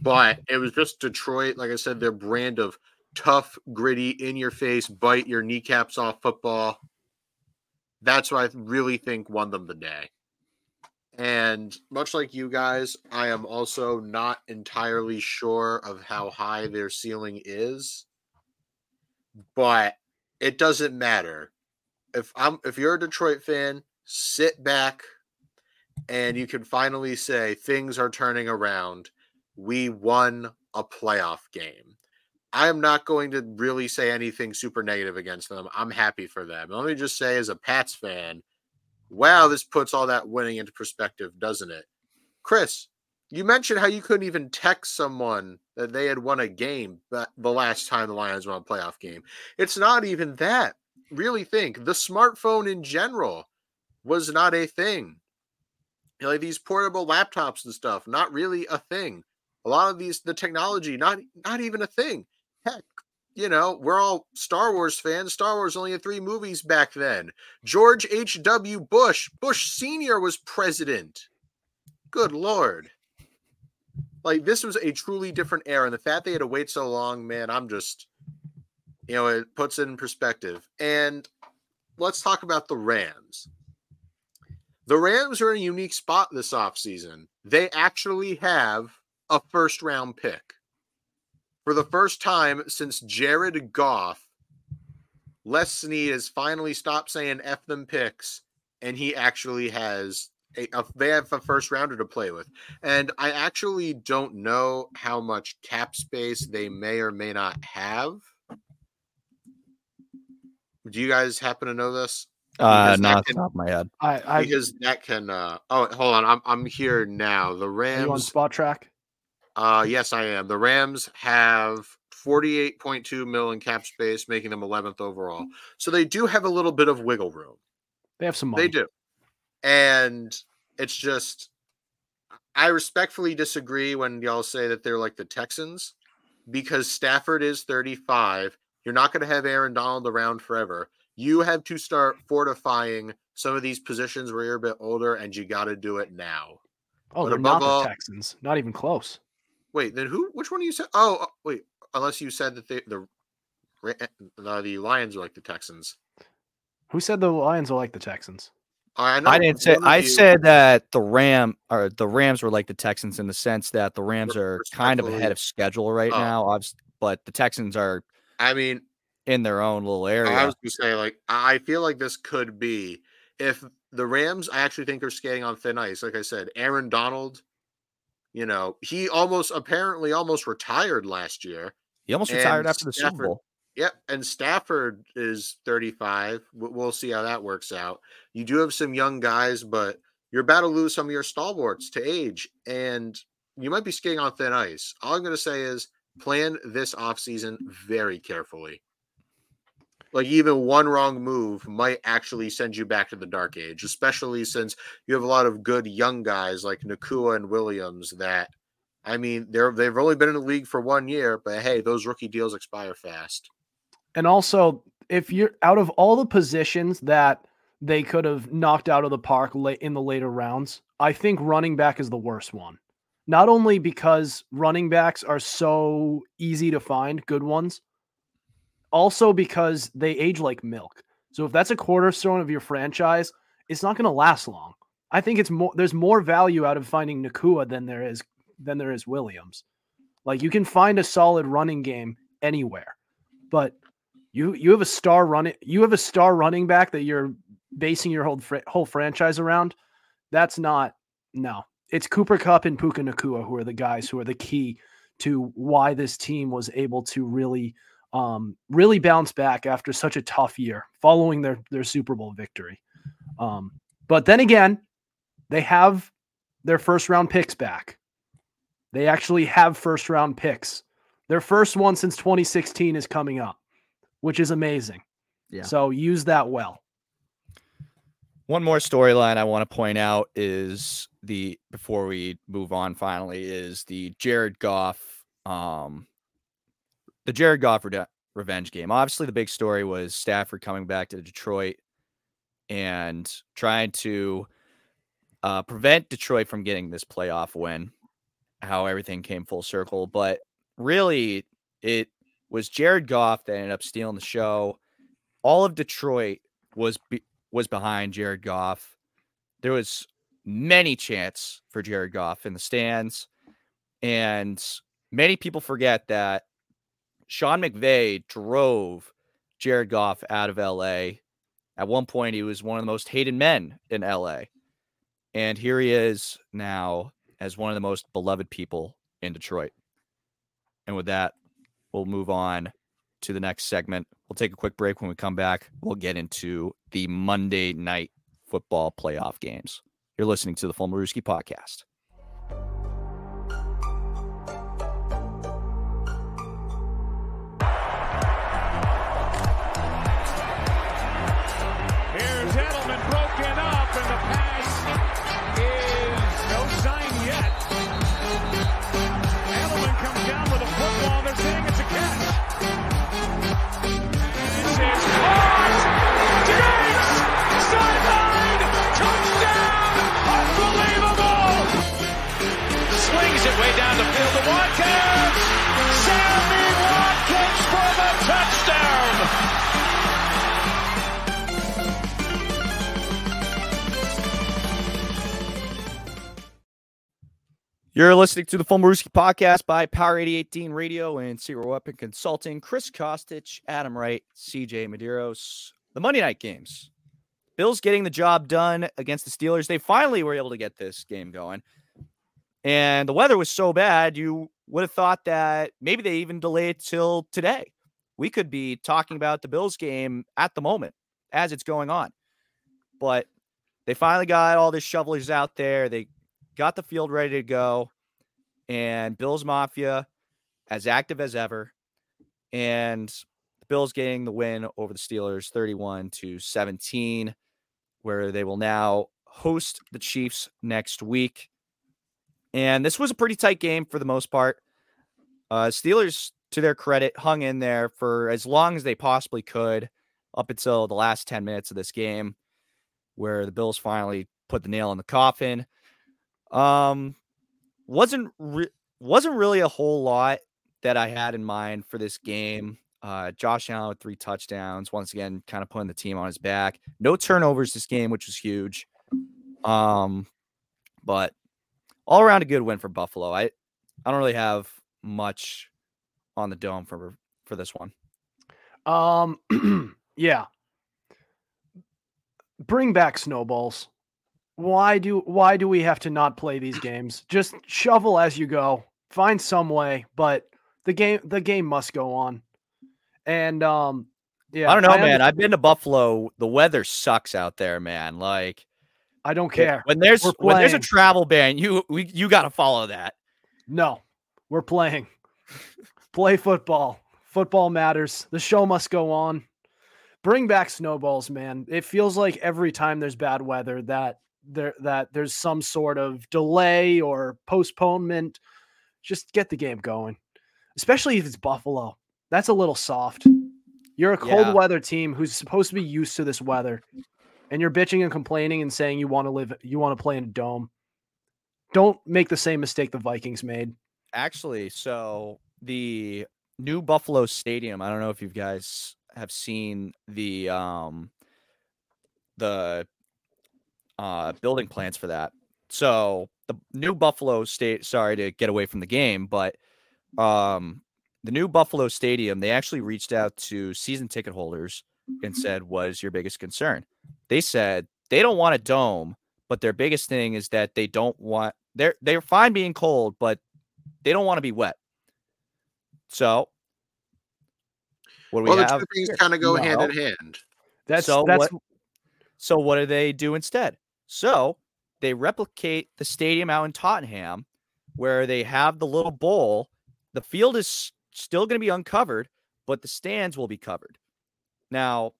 C: But it was just Detroit, like I said, their brand of tough, gritty, in your face, bite your kneecaps off football. That's what I really think won them the day. And much like you guys, I am also not entirely sure of how high their ceiling is. But it doesn't matter. If I'm if you're a Detroit fan, sit back and you can finally say things are turning around we won a playoff game. I am not going to really say anything super negative against them. I'm happy for them. Let me just say, as a Pats fan, wow, this puts all that winning into perspective, doesn't it? Chris, you mentioned how you couldn't even text someone that they had won a game the last time the Lions won a playoff game. It's not even that. Really think the smartphone in general was not a thing. You know, like these portable laptops and stuff, not really a thing a lot of these the technology not not even a thing heck you know we're all star wars fans. Star wars only had three movies back then. George h.w bush bush senior was president. Good lord. Like this was a truly different era and the fact they had to wait so long man i'm just you know it puts it in perspective. And let's talk about the rams. The rams are in a unique spot this offseason. They actually have a first round pick. For the first time since Jared Goff, Les Snead has finally stopped saying F them picks, and he actually has a, a, they have a first rounder to play with. And I actually don't know how much cap space they may or may not have. Do you guys happen to know this?
A: Uh, not can, top of my head.
B: I, I
C: because that can. Uh, oh, hold on. I'm I'm here now. The Rams
B: on Spotrac.
C: Uh, yes, I am. The Rams have 48.2 million cap space, making them 11th overall. So they do have a little bit of wiggle room.
B: They have some money.
C: They do. And it's just, I respectfully disagree when y'all say that they're like the Texans because Stafford is 35. You're not going to have Aaron Donald around forever. You have to start fortifying some of these positions where you're a bit older, and you got to do it now.
B: Oh, but they're not the Texans. Not even close.
C: Wait, then who? Which one do you say? Oh, uh, wait. Unless you said that they, the eh, the the Lions are like the Texans.
B: Who said the Lions are like the Texans?
A: I, I didn't say. I you, said that the Ram or the Rams were like the Texans in the sense that the Rams are kind of ahead of schedule right oh. now. But the Texans are.
C: I mean,
A: in their own little area.
C: I was going to say, like, I feel like this could be if the Rams. I actually think are skating on thin ice. Like I said, Aaron Donald you know, he almost apparently almost retired last year.
A: He almost retired after the Stafford, Super Bowl.
C: Yep, and Stafford is 35. We'll see how that works out. You do have some young guys, but you're about to lose some of your stalwarts to age, and you might be skating on thin ice. All I'm going to say is plan this offseason very carefully like even one wrong move might actually send you back to the dark age, especially since you have a lot of good young guys like Nacua and Williams that I mean, they're they've only been in the league for one year, but hey, those rookie deals expire fast.
B: And also, if you're out of all the positions that they could have knocked out of the park late in the later rounds, I think running back is the worst one. Not only because running backs are so easy to find, good ones, also because they age like milk. So if that's a cornerstone of your franchise, it's not going to last long. I think it's more there's more value out of finding Nacua than there is than there is Williams. Like you can find a solid running game anywhere. But you you have a star running you have a star running back that you're basing your whole fr- whole franchise around. That's not no. It's Cooper Kupp and Puka Nacua who are the guys who are the key to why this team was able to really um, really bounce back after such a tough year following their their Super Bowl victory. Um, but then again, they have their first round picks back. They actually have first round picks. Their first one since 2016 is coming up, which is amazing.
A: Yeah.
B: So use that well.
A: One more storyline I want to point out is the before we move on finally is the Jared Goff um the Jared Goff re- revenge game. Obviously the big story was Stafford coming back to Detroit and trying to uh, prevent Detroit from getting this playoff win. How everything came full circle, but really it was Jared Goff that ended up stealing the show. All of Detroit was be- was behind Jared Goff. There was many chants for Jared Goff in the stands, and many people forget that Sean McVay drove Jared Goff out of LA. At one point, he was one of the most hated men in LA. And here he is now as one of the most beloved people in Detroit. And with that, we'll move on to the next segment. We'll take a quick break. When we come back, we'll get into the Monday night football playoff games. You're listening to the Fumblerooski podcast.
D: The to Watkins. Sammy Watkins for the touchdown.
A: You're listening to the Full podcast by Power 88 Radio and Zero Weapon Consulting. Chris Costich, Adam Wright, CJ Medeiros. The Monday night games. Bills getting the job done against the Steelers. They finally were able to get this game going. And the weather was so bad, you would have thought that maybe they even delayed till today. We could be talking about the Bills game at the moment as it's going on. But they finally got all the shovelers out there. They got the field ready to go, and Bills Mafia as active as ever, and the Bills getting the win over the Steelers 31 to 17, where they will now host the Chiefs next week. And this was a pretty tight game for the most part. Uh, Steelers, to their credit, hung in there for as long as they possibly could up until the last 10 minutes of this game, where the Bills finally put the nail in the coffin. Um, wasn't re- wasn't really a whole lot that I had in mind for this game. Uh, Josh Allen with three touchdowns, once again, kind of putting the team on his back. No turnovers this game, which was huge. Um, but all around a good win for Buffalo. I I don't really have much on the dome for for this one.
B: Um, [CLEARS THROAT] yeah. Bring back snowballs. Why do why do we have to not play these games? Just shovel as you go. Find some way, but the game the game must go on. And um, yeah,
A: I don't know, man. I've been to Buffalo. The weather sucks out there, man. Like
B: I don't care.
A: when there's when there's a travel ban, you we, you got to follow that.
B: No, we're playing. [LAUGHS] Play football. Football matters. The show must go on. Bring back snowballs, man. It feels like every time there's bad weather that there that there's some sort of delay or postponement. Just get the game going. Especially if it's Buffalo. That's a little soft. You're a cold
A: Yeah.
B: weather team who's supposed to be used to this weather, and you're bitching and complaining and saying you want to live, you want to play in a dome. Don't make the same mistake the Vikings made.
A: Actually, so the new Buffalo Stadium, I don't know if you guys have seen the um the uh building plans for that. So the new Buffalo State sorry to get away from the game, but um the new Buffalo Stadium, they actually reached out to season ticket holders and mm-hmm. said, What is your biggest concern? They said they don't want a dome, but their biggest thing is that they don't want they're they're fine being cold, but they don't want to be wet. So what do we
C: Well, the
A: have?
C: two things kind of go hand in hand.
B: That's
A: So
B: that's
A: what- So what do they do instead? So they replicate the stadium out in Tottenham, where they have the little bowl. The field is still going to be uncovered, but the stands will be covered. Now,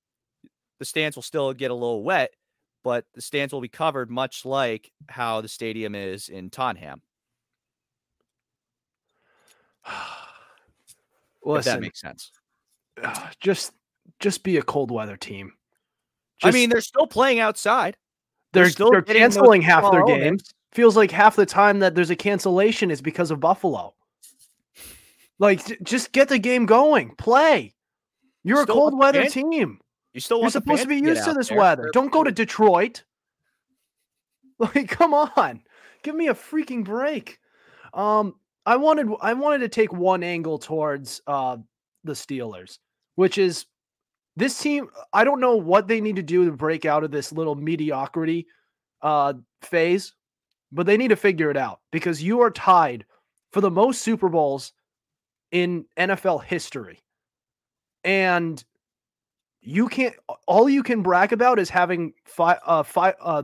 A: the stands will still get a little wet, but the stands will be covered, much like how the stadium is in Tottenham. [SIGHS] if
B: listen.
A: that makes sense.
B: Uh, just just be a cold weather team.
A: I mean, they're still playing outside.
B: they're
A: they're still
B: they're canceling half their games.
A: elements.
B: Feels like half the time that there's a cancellation is because of Buffalo. [LAUGHS] Like, just get the game going. Play. You're
A: Still
B: a cold weather team.
A: You still
B: You're supposed to be used to
A: out
B: this
A: there.
B: weather. Don't go to Detroit. [LAUGHS] Like, come on. Give me a freaking break. Um, I wanted I wanted to take one angle towards uh the Steelers, which is this team. I don't know what they need to do to break out of this little mediocrity uh phase, but they need to figure it out because you are tied for the most Super Bowls in NFL history. And you can't all you can brag about is having five uh five uh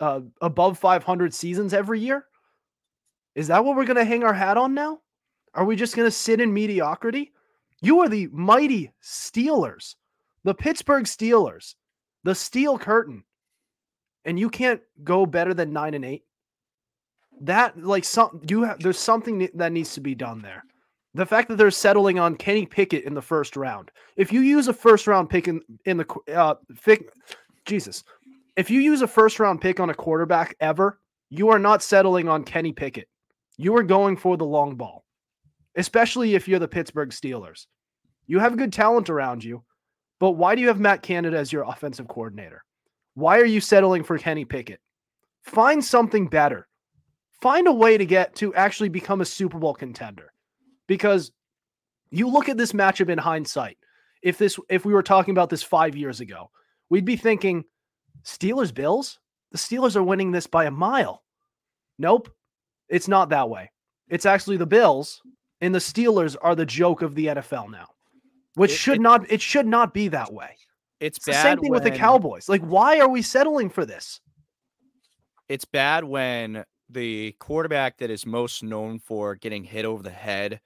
B: uh above 500 seasons every year? Is that what we're going to hang our hat on now? Are we just going to sit in mediocrity? You are the mighty steelers the pittsburgh steelers the steel curtain and you can't go better than 9 and 8 that like some you have there's something that needs to be done there the fact that they're settling on Kenny Pickett in the first round. If you use a first round pick in in the uh Jesus, if you use a first round pick on a quarterback ever, you are not settling on Kenny Pickett. You are going for the long ball, especially if you're the Pittsburgh Steelers. You have good talent around you, but why do you have Matt Canada as your offensive coordinator? Why are you settling for Kenny Pickett? Find something better. Find a way to get to actually become a Super Bowl contender because you look at this matchup in hindsight. If this if we were talking about this 5 years ago, we'd be thinking Steelers Bills? The Steelers are winning this by a mile. Nope. It's not that way. It's actually the Bills and the Steelers are the joke of the NFL now. Which
A: It-
B: should
A: it-
B: not it should not be that way.
A: It's
B: It's the
A: bad
B: same thing with the Cowboys. Like why are we settling for this?
A: it's bad when the quarterback that is most known for getting hit over the head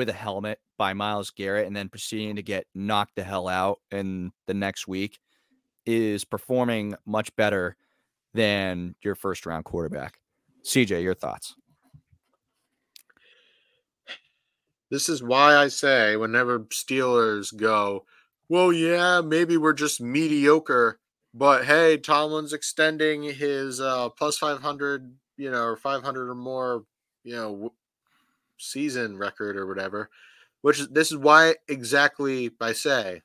A: with a helmet by Myles Garrett and then proceeding to get knocked the hell out in the next week is performing much better than your first round quarterback. CJ, your thoughts?
C: This is why I say whenever Steelers go, well, yeah, maybe we're just mediocre, but hey, Tomlin's extending his uh, plus 500, you know, or 500 or more, you know, season record or whatever. Which is this is why exactly I say,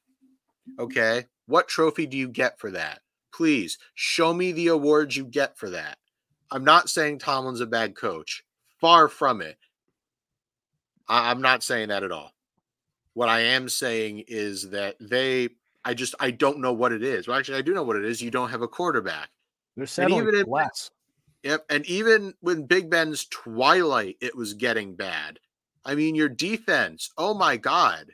C: okay, what trophy do you get for that? Please show me the awards you get for that. I'm not saying Tomlin's a bad coach. Far from it. I- I'm not saying that at all. What I am saying is that they, I just, I don't know what it is. Well, actually, I do know what it is. You don't have a quarterback.
B: They're settling
C: even if-
B: less.
C: Yep. And even when Big Ben's twilight, it was getting bad. I mean, your defense, oh my God.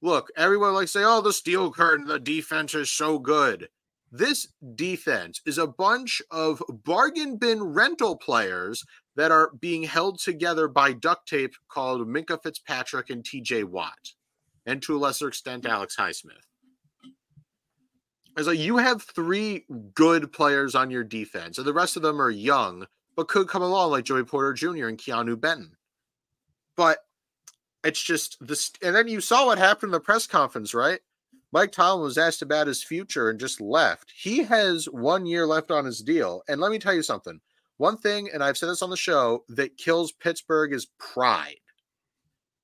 C: Look, everyone likes to say, oh, the steel curtain, the defense is so good. This defense is a bunch of bargain bin rental players that are being held together by duct tape called Minkah Fitzpatrick and TJ Watt, and to a lesser extent, hmm. Alex Highsmith. It's like you have three good players on your defense, and the rest of them are young, but could come along like Joey Porter Jr. and Keanu Benton. But it's just this, and then you saw what happened in the press conference, right? Mike Tomlin was asked about his future and just left. He has one year left on his deal. And let me tell you something. One thing, and I've said this on the show, that kills Pittsburgh is pride,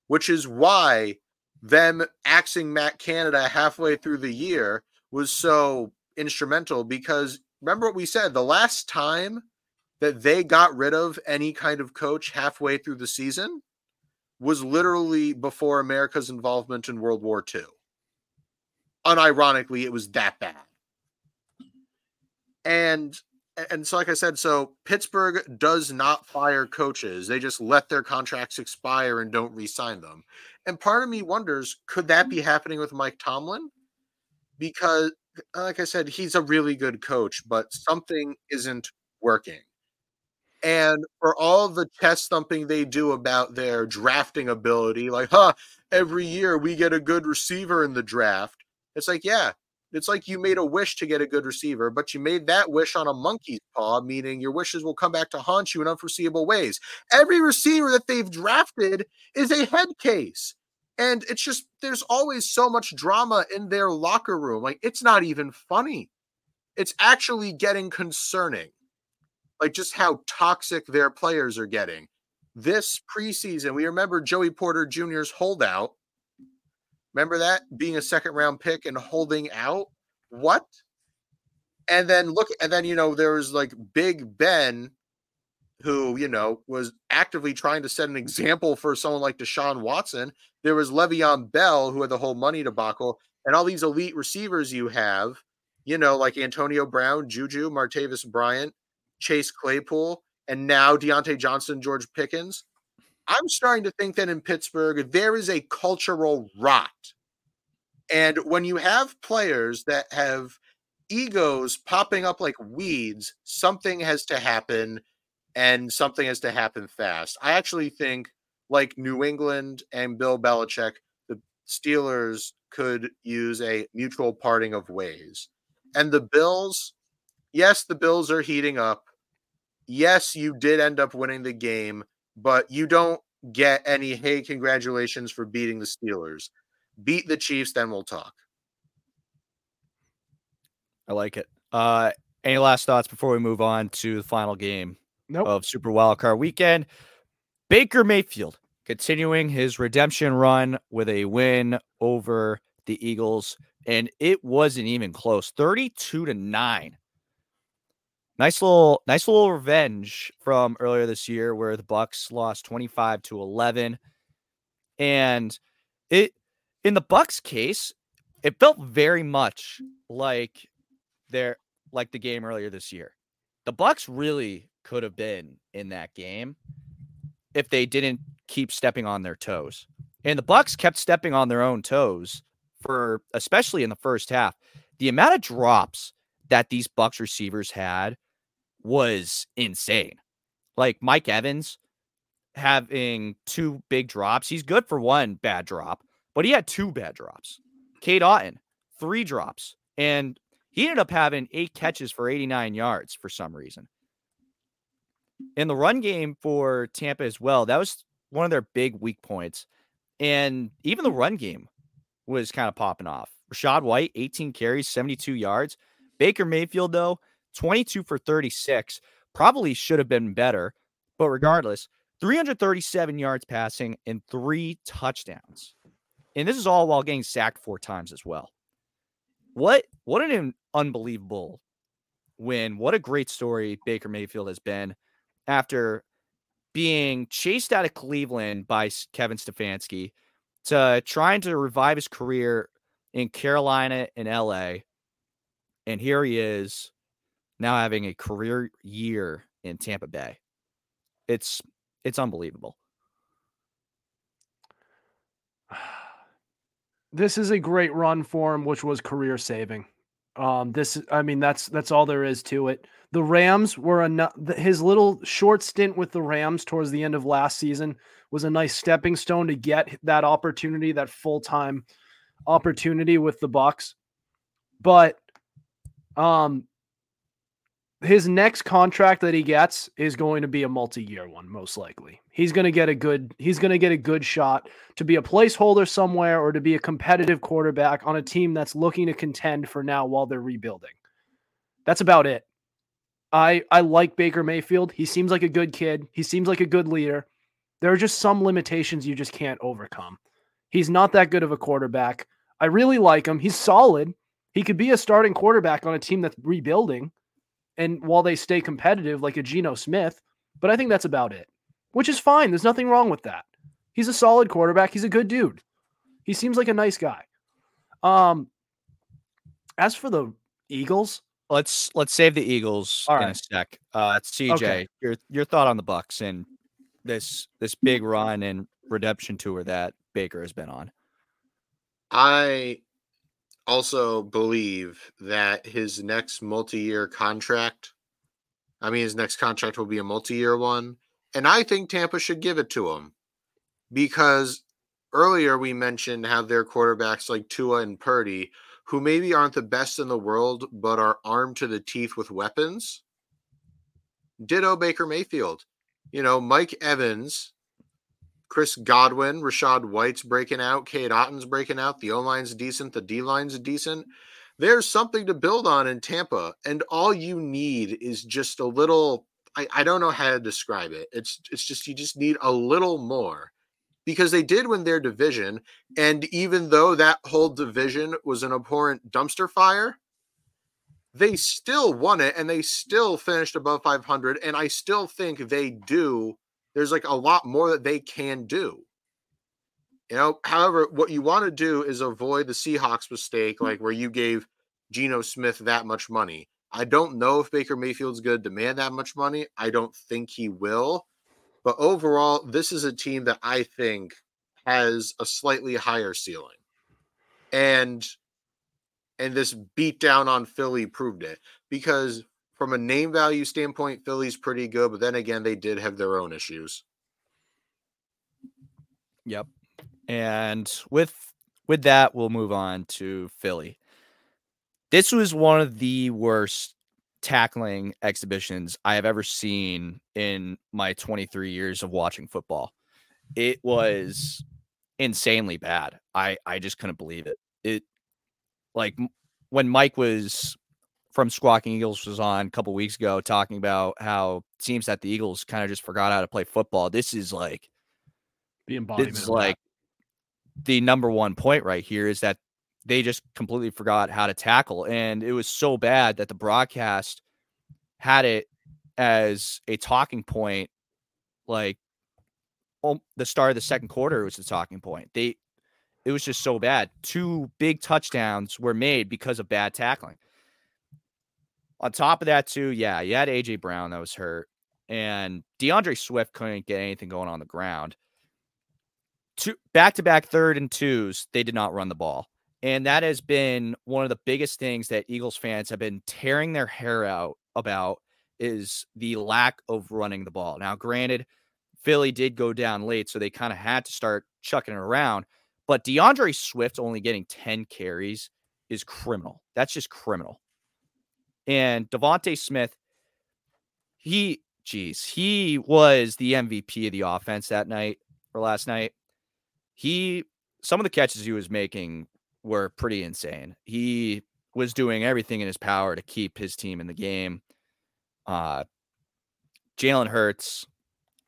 C: which is why them axing Matt Canada halfway through the year was so instrumental because remember what we said the last time that they got rid of any kind of coach halfway through the season was literally before America's involvement in World War II. Unironically, it was that bad. And and so like I said, so Pittsburgh does not fire coaches. They just let their contracts expire and don't re-sign them. And part of me wonders, could that be happening with Mike Tomlin? Because uh, like I said, he's a really good coach, but something isn't working. And for all the chest thumping they do about their drafting ability, like, huh, every year we get a good receiver in the draft. It's like, yeah, it's like you made a wish to get a good receiver, but you made that wish on a monkey's paw, meaning your wishes will come back to haunt you in unforeseeable ways. Every receiver that they've drafted is a head case. And it's just, there's always so much drama in their locker room. Like, it's not even funny. It's actually getting concerning like just how toxic their players are getting. This preseason, we remember Joey Porter Jr.'s holdout. Remember that being a second round pick and holding out? What? And then look, and then you know, there was like Big Ben, who, you know, was actively trying to set an example for someone like Deshaun Watson. There was Le'Veon Bell, who had the whole money debacle, and all these elite receivers you have, you know, like Antonio Brown, Juju, Martavis Bryant, Chase Claypool, and now Diontae Johnson, George Pickens. I'm starting to think that in Pittsburgh, there is a cultural rot. And when you have players that have egos popping up like weeds, something has to happen and something has to happen fast. I actually think, like New England and Bill Belichick, the Steelers could use a mutual parting of ways. And the Bills, yes, the Bills are heating up, yes, you did end up winning the game, but you don't get any, hey, congratulations for beating the Steelers. Beat the Chiefs, then we'll talk.
A: I like it. Uh, any last thoughts before we move on to the final game
B: nope.
A: of Super Wildcard Weekend? Baker Mayfield continuing his redemption run with a win over the Eagles, and it wasn't even close 32 to 9 Nice little, nice little revenge from earlier this year where the Bucks lost 25 to 11. And it in the Bucks case, it felt very much like their like the game earlier this year. The Bucks really could have been in that game if they didn't keep stepping on their toes. And the Bucks kept stepping on their own toes for especially in the first half. The amount of drops that these Bucks receivers had was insane. Like Mike Evans having two big drops. He's good for one bad drop, but he had two bad drops. Cade Otton, three drops. And he ended up having eight catches for 89 yards for some reason. In the run game for Tampa as well, that was one of their big weak points. And even the run game was kind of popping off. Rachaad White, 18 carries, 72 yards. Baker Mayfield, though, 22 for 36. Probably should have been better, but regardless, 337 yards passing and three touchdowns. And this is all while getting sacked four times as well. What what an unbelievable win. What a great story Baker Mayfield has been after being chased out of Cleveland by Kevin Stefanski to trying to revive his career in Carolina and LA. And here he is now having a career year in Tampa Bay. It's it's unbelievable. [SIGHS]
B: This is a great run for him, which was career saving. Um, this, I mean, that's that's all there is to it. The Rams were a his little short stint with the Rams towards the end of last season was a nice stepping stone to get that opportunity, that full time opportunity with the Bucks. But um, his next contract that he gets is going to be a multi-year one most likely. He's going to get a good he's going to get a good shot to be a placeholder somewhere or to be a competitive quarterback on a team that's looking to contend for now while they're rebuilding. That's about it. I I like Baker Mayfield. He seems like a good kid. He seems like a good leader. There are just some limitations you just can't overcome. He's not that good of a quarterback. I really like him. He's solid. He could be a starting quarterback on a team that's rebuilding and while they stay competitive like a Geno Smith, but I think that's about it. Which is fine. There's nothing wrong with that. He's a solid quarterback. He's a good dude. He seems like a nice guy. Um as for the Eagles,
A: let's let's save the Eagles
B: All
A: in a sec. Uh CJ,
B: Okay.
A: your your thought on the Bucks and this this big run and redemption tour that Baker has been on.
C: I also believe that his next multi-year contract, I mean, his next contract will be a multi-year one, and I think Tampa should give it to him because earlier we mentioned how their quarterbacks like Tua and Purdy, who maybe aren't the best in the world but are armed to the teeth with weapons. Ditto Baker Mayfield. You know, Mike Evans Chris Godwin, Rachaad White's breaking out, Cade Otton's breaking out, the O line's decent, the D line's decent. There's something to build on in Tampa, and all you need is just a little. I, I don't know how to describe it. It's it's just you just need a little more because they did win their division, and even though that whole division was an abhorrent dumpster fire, they still won it and they still finished above 500. And I still think they do there's like a lot more that they can do. You know, however, what you want to do is avoid the Seahawks mistake, hmm. like where you gave Geno Smith that much money. I don't know if Baker Mayfield's going to demand that much money. I don't think he will. But overall, this is a team that I think has a slightly higher ceiling. And and this beat down on Philly proved it because from a name value standpoint, Philly's pretty good, but then again, they did have their own issues.
A: Yep. And with with that, we'll move on to Philly. This was one of the worst tackling exhibitions I have ever seen in my 23 years of watching football. It was insanely bad. I I just couldn't believe it. It like when Mike was from Squawking Eagles was on a couple weeks ago talking about how it seems that the Eagles kind of just forgot how to play football. This is like
B: the embodiment
A: it's
B: of that.
A: like the number one point right here is that they just completely forgot how to tackle and it was so bad that the broadcast had it as a talking point like oh, the start of the second quarter was the talking point. They it was just so bad. Two big touchdowns were made because of bad tackling. On top of that too yeah you had aj brown that was hurt and deandre swift couldn't get anything going on the ground. Two back to back third and twos, they did not run the ball. And that has been one of the biggest things that Eagles fans have been tearing their hair out about is the lack of running the ball. Now, granted, Philly did go down late, so they kind of had to start chucking it around. But DeAndre Swift only getting 10 carries is criminal. That's just criminal. And DeVonta Smith, he, geez, he was the MVP of the offense that night or last night he some of the catches he was making were pretty insane. He was doing everything in his power to keep his team in the game. Uh Jalen Hurts,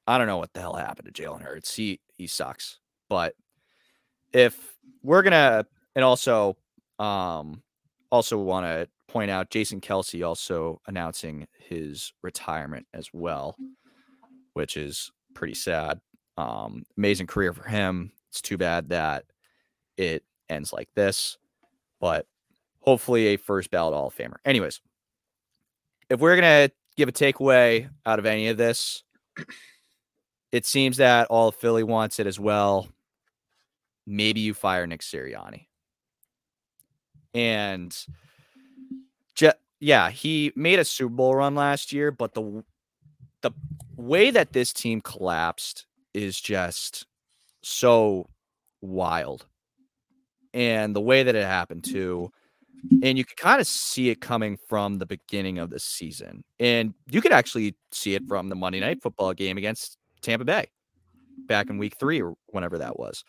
A: I don't know what the hell happened to Jalen Hurts. He he sucks. But if we're gonna and also um also want to point out Jason Kelce also announcing his retirement as well, which is pretty sad. Um, amazing career for him. It's too bad that it ends like this, but hopefully a first ballot Hall of Famer. Anyways, if we're gonna give a takeaway out of any of this, it seems that all of Philly wants it as well. Maybe you fire Nick Sirianni. And ju- yeah, he made a Super Bowl run last year, but the the way that this team collapsed is just so wild. And the way that it happened too, And you can kind of see it coming from the beginning of the season. And you could actually see it from the Monday night football game against Tampa Bay back in week three or whenever that was.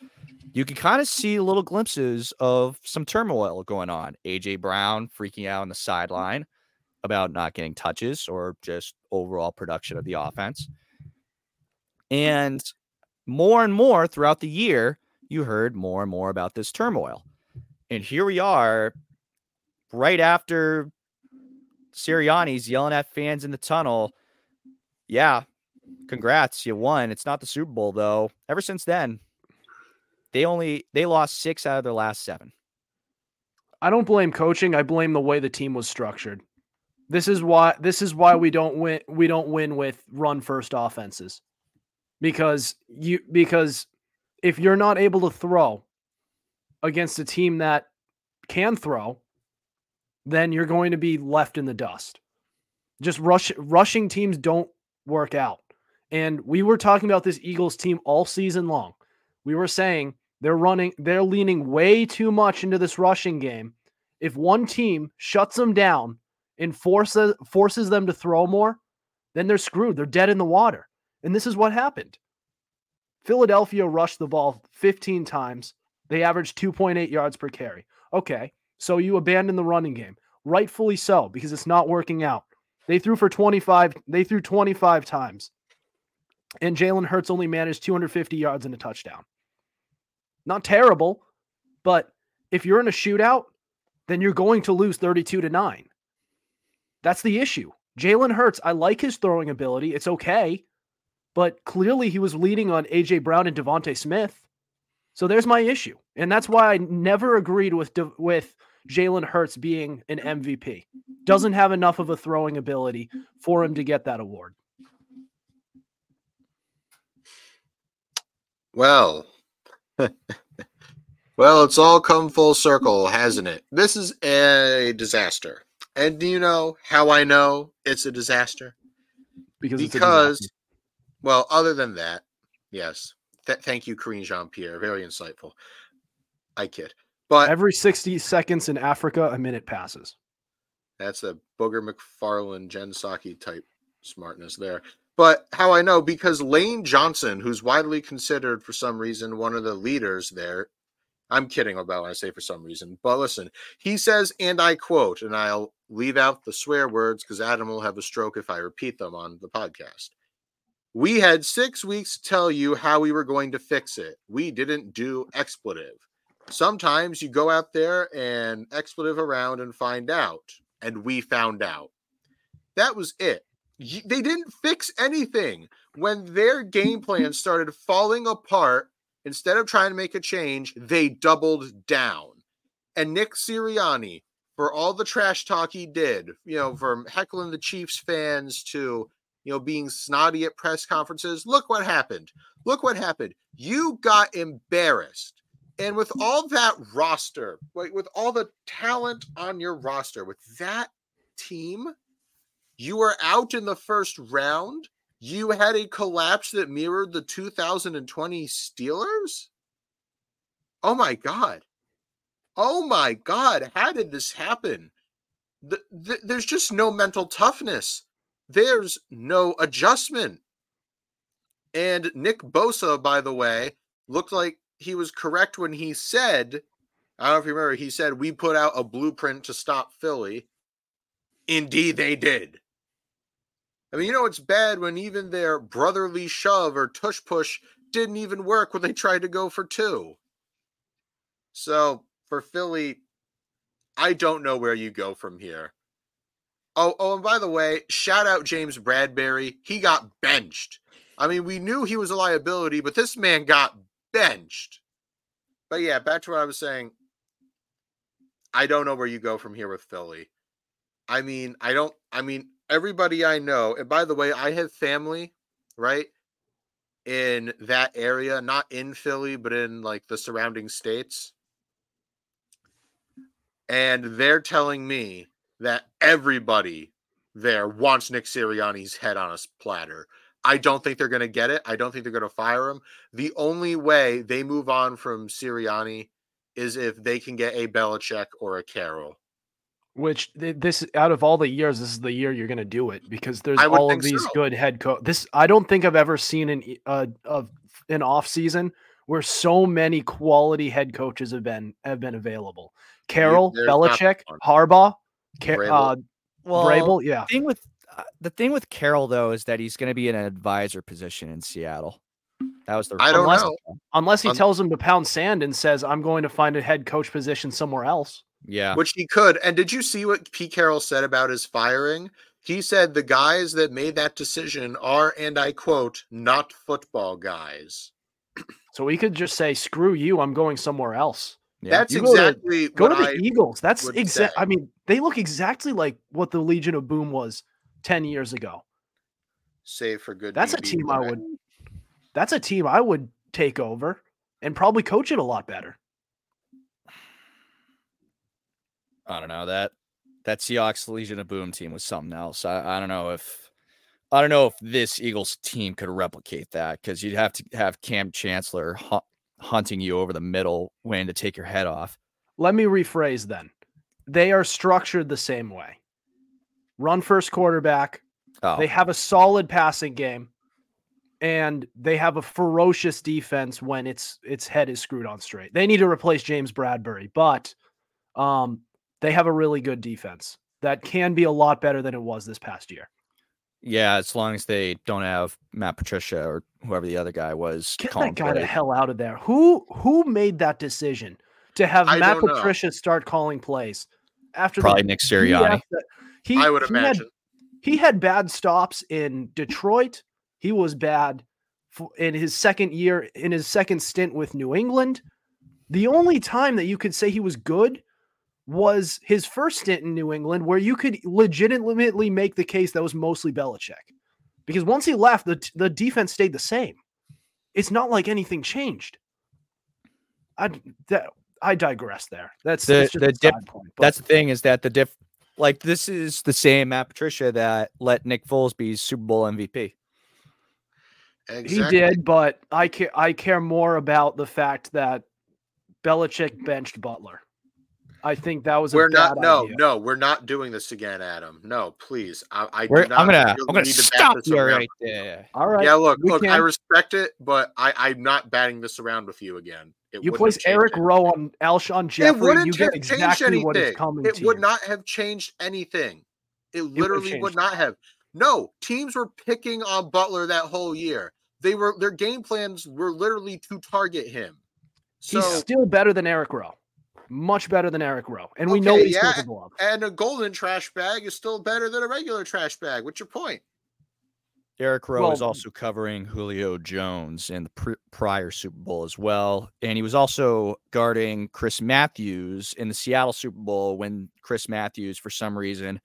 A: You can kind of see little glimpses of some turmoil going on. AJ Brown freaking out on the sideline about not getting touches or just overall production of the offense. And more and more throughout the year, you heard more and more about this turmoil. And here we are, right after Sirianni's yelling at fans in the tunnel. Yeah, congrats, you won. It's not the Super Bowl though. Ever since then, they only they lost six out of their last seven.
B: I don't blame coaching. I blame the way the team was structured. This is why this is why we don't win we don't win with run first offenses. Because you because if you're not able to throw against a team that can throw, then you're going to be left in the dust. Just rush rushing teams don't work out. And we were talking about this Eagles team all season long. We were saying they're running, they're leaning way too much into this rushing game. If one team shuts them down and forces forces them to throw more, then they're screwed. They're dead in the water. And this is what happened. Philadelphia rushed the ball 15 times. They averaged 2.8 yards per carry. Okay, so you abandon the running game. Rightfully so, because it's not working out. They threw for 25, they threw 25 times. And Jalen Hurts only managed 250 yards and a touchdown. Not terrible, but if you're in a shootout, then you're going to lose 32 to 9. That's the issue. Jalen Hurts, I like his throwing ability. It's okay. But clearly he was leading on AJ Brown and DeVonta Smith. So there's my issue. And that's why I never agreed with De- with Jalen Hurts being an MVP. Doesn't have enough of a throwing ability for him to get that award.
C: Well, [LAUGHS] well, it's all come full circle, hasn't it? This is a disaster. And do you know how I know it's a disaster?
B: Because
C: Because. Well, other than that, yes. Th- thank you, Karine Jean Pierre. Very insightful. I kid. But
B: every 60 seconds in Africa, a minute passes.
C: That's a Booger McFarland, Jen Psaki type smartness there. But how I know because Lane Johnson, who's widely considered for some reason one of the leaders there, I'm kidding about when I say for some reason, but listen, he says, and I quote, and I'll leave out the swear words because Adam will have a stroke if I repeat them on the podcast. We had six weeks to tell you how we were going to fix it. We didn't do expletive. Sometimes you go out there and expletive around and find out. And we found out. That was it. They didn't fix anything. When their game plan started falling apart, instead of trying to make a change, they doubled down. And Nick Sirianni, for all the trash talk he did, you know, from heckling the Chiefs fans to, you know, being snotty at press conferences, look what happened. Look what happened. You got embarrassed. And with mm. all that roster, like with all the talent on your roster, with that team, you were out in the first round. You had a collapse that mirrored the 2020 Steelers. Oh my God. Oh my God. How did this happen? Th- th- there's just no mental toughness, there's no adjustment. And Nick Bosa, by the way, looked like he was correct when he said, I don't know if you remember, he said, We put out a blueprint to stop Philly. Indeed, they did. I mean, you know, it's bad when even their brotherly shove or tush push didn't even work when they tried to go for two. So for Philly, I don't know where you go from here. Oh, oh, and by the way, shout out James Bradberry. He got benched. I mean, we knew he was a liability, but this man got benched. But yeah, back to what I was saying. I don't know where you go from here with Philly. I mean, I don't, I mean, everybody I know, and by the way, I have family, right, in that area, not in Philly, but in like the surrounding states. And they're telling me that everybody there wants Nick Sirianni's head on a platter. I don't think they're going to get it. I don't think they're going to fire him. The only way they move on from Sirianni is if they can get a Belichick or a Carroll.
B: Which this out of all the years, this is the year you're going to do it because there's all of these
C: so.
B: good head coach. This I don't think I've ever seen an uh, of an off season where so many quality head coaches have been have been available. Carroll, Belichick. Harbaugh, Ca-
C: Vrabel.
B: uh,
A: Well,
B: Vrabel. Yeah,
A: thing with uh, the thing with Carroll though is that he's going to be in an advisor position in Seattle. That was the
C: I don't
B: Unless-
C: know.
B: unless he
C: Un-
B: tells him to pound sand and says, "I'm going to find a head coach position somewhere else."
A: Yeah,
C: Which he could. And did you see what Pete Carroll said about his firing? He said the guys that made that decision are, and I quote, not football guys.
B: So he could just say, "Screw you, I'm going somewhere else."
A: Yeah.
C: That's
B: You go to-
C: exactly
B: Go to the
C: I
B: Eagles. That's
C: would
B: exact. I mean, they look exactly like what the Legion of Boom was ten years ago.
C: Save for good.
B: That's a
C: DB
B: team I
C: play.
B: would. That's a team I would take over and probably coach it a lot better.
A: I don't know that that Seahawks Legion of Boom team was something else. I, I don't know if I don't know if this Eagles team could replicate that because you'd have to have Kam Chancellor hu- hunting you over the middle, waiting to take your head off.
B: Let me rephrase then. They are structured the same way. Run first quarterback.
A: Oh,
B: They have a solid passing game, and they have a ferocious defense when its its head is screwed on straight. They need to replace James Bradberry, but um, they have a really good defense that can be a lot better than it was this past year.
A: Yeah, as long as they don't have Matt Patricia or whoever the other guy was.
B: Get
A: calling
B: that guy the hell out of there. Who who made that decision to have
C: I
B: Matt
C: don't know.
B: Patricia start calling plays after the
A: Probably Nick Sirianni.
B: BS that- He,
C: I would
B: he had-
C: imagine.
B: he had bad stops in Detroit. He was bad f- in his second year, in his second stint with New England. The only time that you could say he was good was his first stint in New England, where you could legitimately make the case that was mostly Belichick. Because once he left, the, the defense stayed the same. It's not like anything changed. I, that, I digress there. That's,
A: The-
B: that's
A: the
B: a
A: dip-
B: point.
A: That's the thing is that the diff like this is the same Matt Patricia that let Nick Foles be Super Bowl MVP.
B: He did, but I care. I care more about the fact that Belichick benched Butler. I think that was a
C: We're not. No,
B: idea.
C: no, we're not doing this again, Adam. No, please. I, I do
A: We're-
C: not
A: I'm gonna
C: feel
A: I'm gonna
C: need to
A: stop
C: this
A: you right there.
B: All right.
C: Yeah, look,
B: we
C: look. I respect it, but I, I'm not batting this around with you again. It
B: you place Eric
C: it.
B: Rowe on Alshon
C: It
B: Jeffery.
C: wouldn't
B: You get
C: changed
B: exactly what is
C: anything.
B: coming
C: It would
B: you.
C: not have changed anything. It literally would
B: changed
C: not have. No, teams were picking on Butler that whole year. They were their game plans were literally to target him. So
B: he's still better than Eric Rowe. Much better than Eric Rowe, and we know
C: Okay,
B: what he's
C: yeah,
B: capable of.
C: and a golden trash bag is still better than a regular trash bag. What's your point?
A: Eric Rowe is also covering Julio Jones in the pr- prior Super Bowl as well, and he was also guarding Chris Matthews in the Seattle Super Bowl when Chris Matthews, for some reason,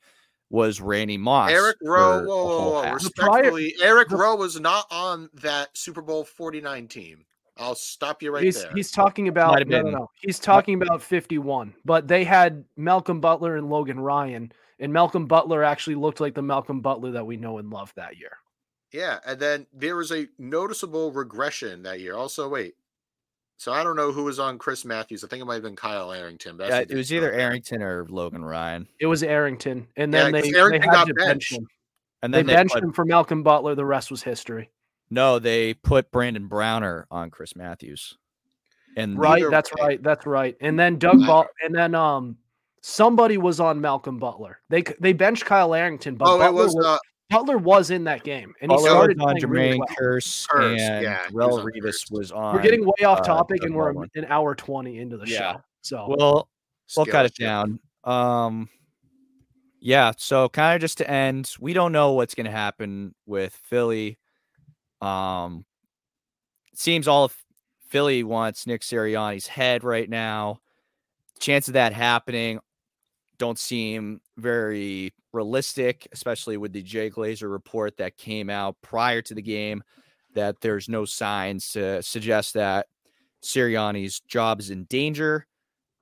A: was Randy Moss.
C: Eric Rowe,
A: for
C: whoa, whoa, whoa.
A: half.
B: The prior-
C: Respectfully, Eric
B: the-
C: Rowe was not on that Super Bowl 49 team. I'll stop you right
B: he's
C: there.
B: he's talking about no, no, no. He's talking about 51, but they had Malcolm Butler and Logan Ryan, and Malcolm Butler actually looked like the Malcolm Butler that we know and love that year.
C: Yeah, and then there was a noticeable regression that year. Also, wait. So I don't know who was on Chris Matthews. I think it might have been Kyle Arrington. but that's
A: Yeah, it was either. Arrington or Logan Ryan,
B: It was Arrington, and
C: Yeah,
B: they, they
C: Arrington
B: had
C: got
B: to bench
C: benched.
B: him.
A: and
B: They
A: then they,
B: benched
A: put,
B: him for Malcolm Butler. The rest was history.
A: No, they put Brandon Browner on Chris Matthews, and
B: Right, that's
C: way.
B: right, that's right. And then Doug Ball, and then um, somebody was on Malcolm Butler. They they benched Kyle Arrington, but
C: Oh,
B: Butler,
C: it was
B: was,
C: uh,
B: Butler was in that game, and he
A: Butler
B: started
A: on
B: playing really
A: Jermaine
B: well.
A: Kearse,
C: Kearse,
A: and
C: yeah, he was
A: Rel Revis was on.
B: We're getting way off
A: uh,
B: topic,
A: Doug
B: and we're
A: Baldwin.
B: an hour twenty into the
A: Yeah.
B: show. So
A: Well, we'll cut it down. Um, yeah. So kind of just to end, we don't know what's going to happen with Philly. Um, seems all of Philly wants Nick Sirianni's head right now. Chance of that happening don't seem very realistic, especially with the Jay Glazer report that came out prior to the game. That there's no signs to suggest that Sirianni's job is in danger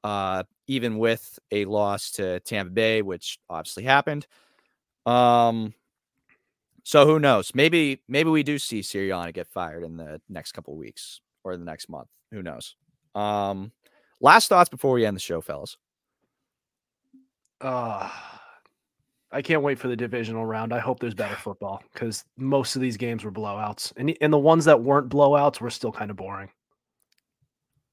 A: uh, even with a loss to Tampa Bay, which obviously happened. Um, so who knows? Maybe maybe we do see Sirianni get fired in the next couple of weeks or the next month. Who knows? Um, last thoughts before we end the show, fellas.
B: Uh, I can't wait for the divisional round. I hope there's better [SIGHS] football because most of these games were blowouts, and and the ones that weren't blowouts were still kind of boring.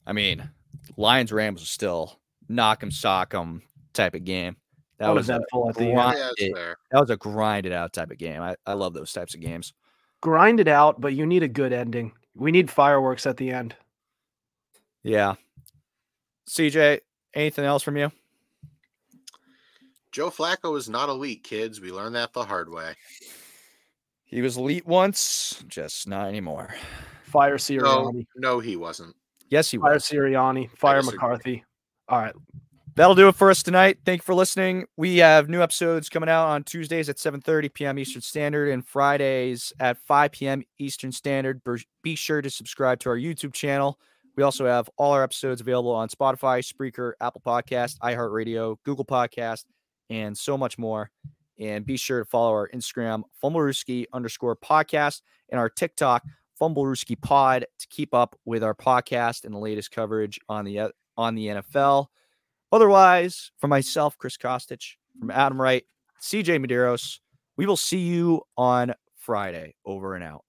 A: I mean, Lions Rams was still knock 'em sock 'em type of game. That was a
B: at the end.
A: grind-
C: Yeah,
A: it- that was a grinded out type of game. I, I love those types of games.
B: Grind it out, but you need a good ending. We need fireworks at the end.
A: Yeah. CJ, anything else from you?
C: Joe Flacco is not elite, kids. We learned that the hard way.
A: He was elite once, just not anymore.
B: Fire
C: No,
B: Sirianni.
C: no, he wasn't.
A: Yes, he was.
B: Fire
A: was.
B: Sirianni. Fire. McCarthy. All right.
A: That'll do it for us tonight. Thank you for listening. We have new episodes coming out on Tuesdays at 7:30 p.m. Eastern Standard and Fridays at 5 p.m. Eastern Standard. Be sure to subscribe to our YouTube channel. We also have all our episodes available on Spotify, Spreaker, Apple Podcast, iHeartRadio, Google Podcast, and so much more. And be sure to follow our Instagram, Fumblerooski underscore podcast, and our TikTok, Fumblerooski Pod, to keep up with our podcast and the latest coverage on the on the NFL. Otherwise, from myself, Chris Costich, from Adam Wright, CJ Medeiros, we will see you on Friday. Over and out.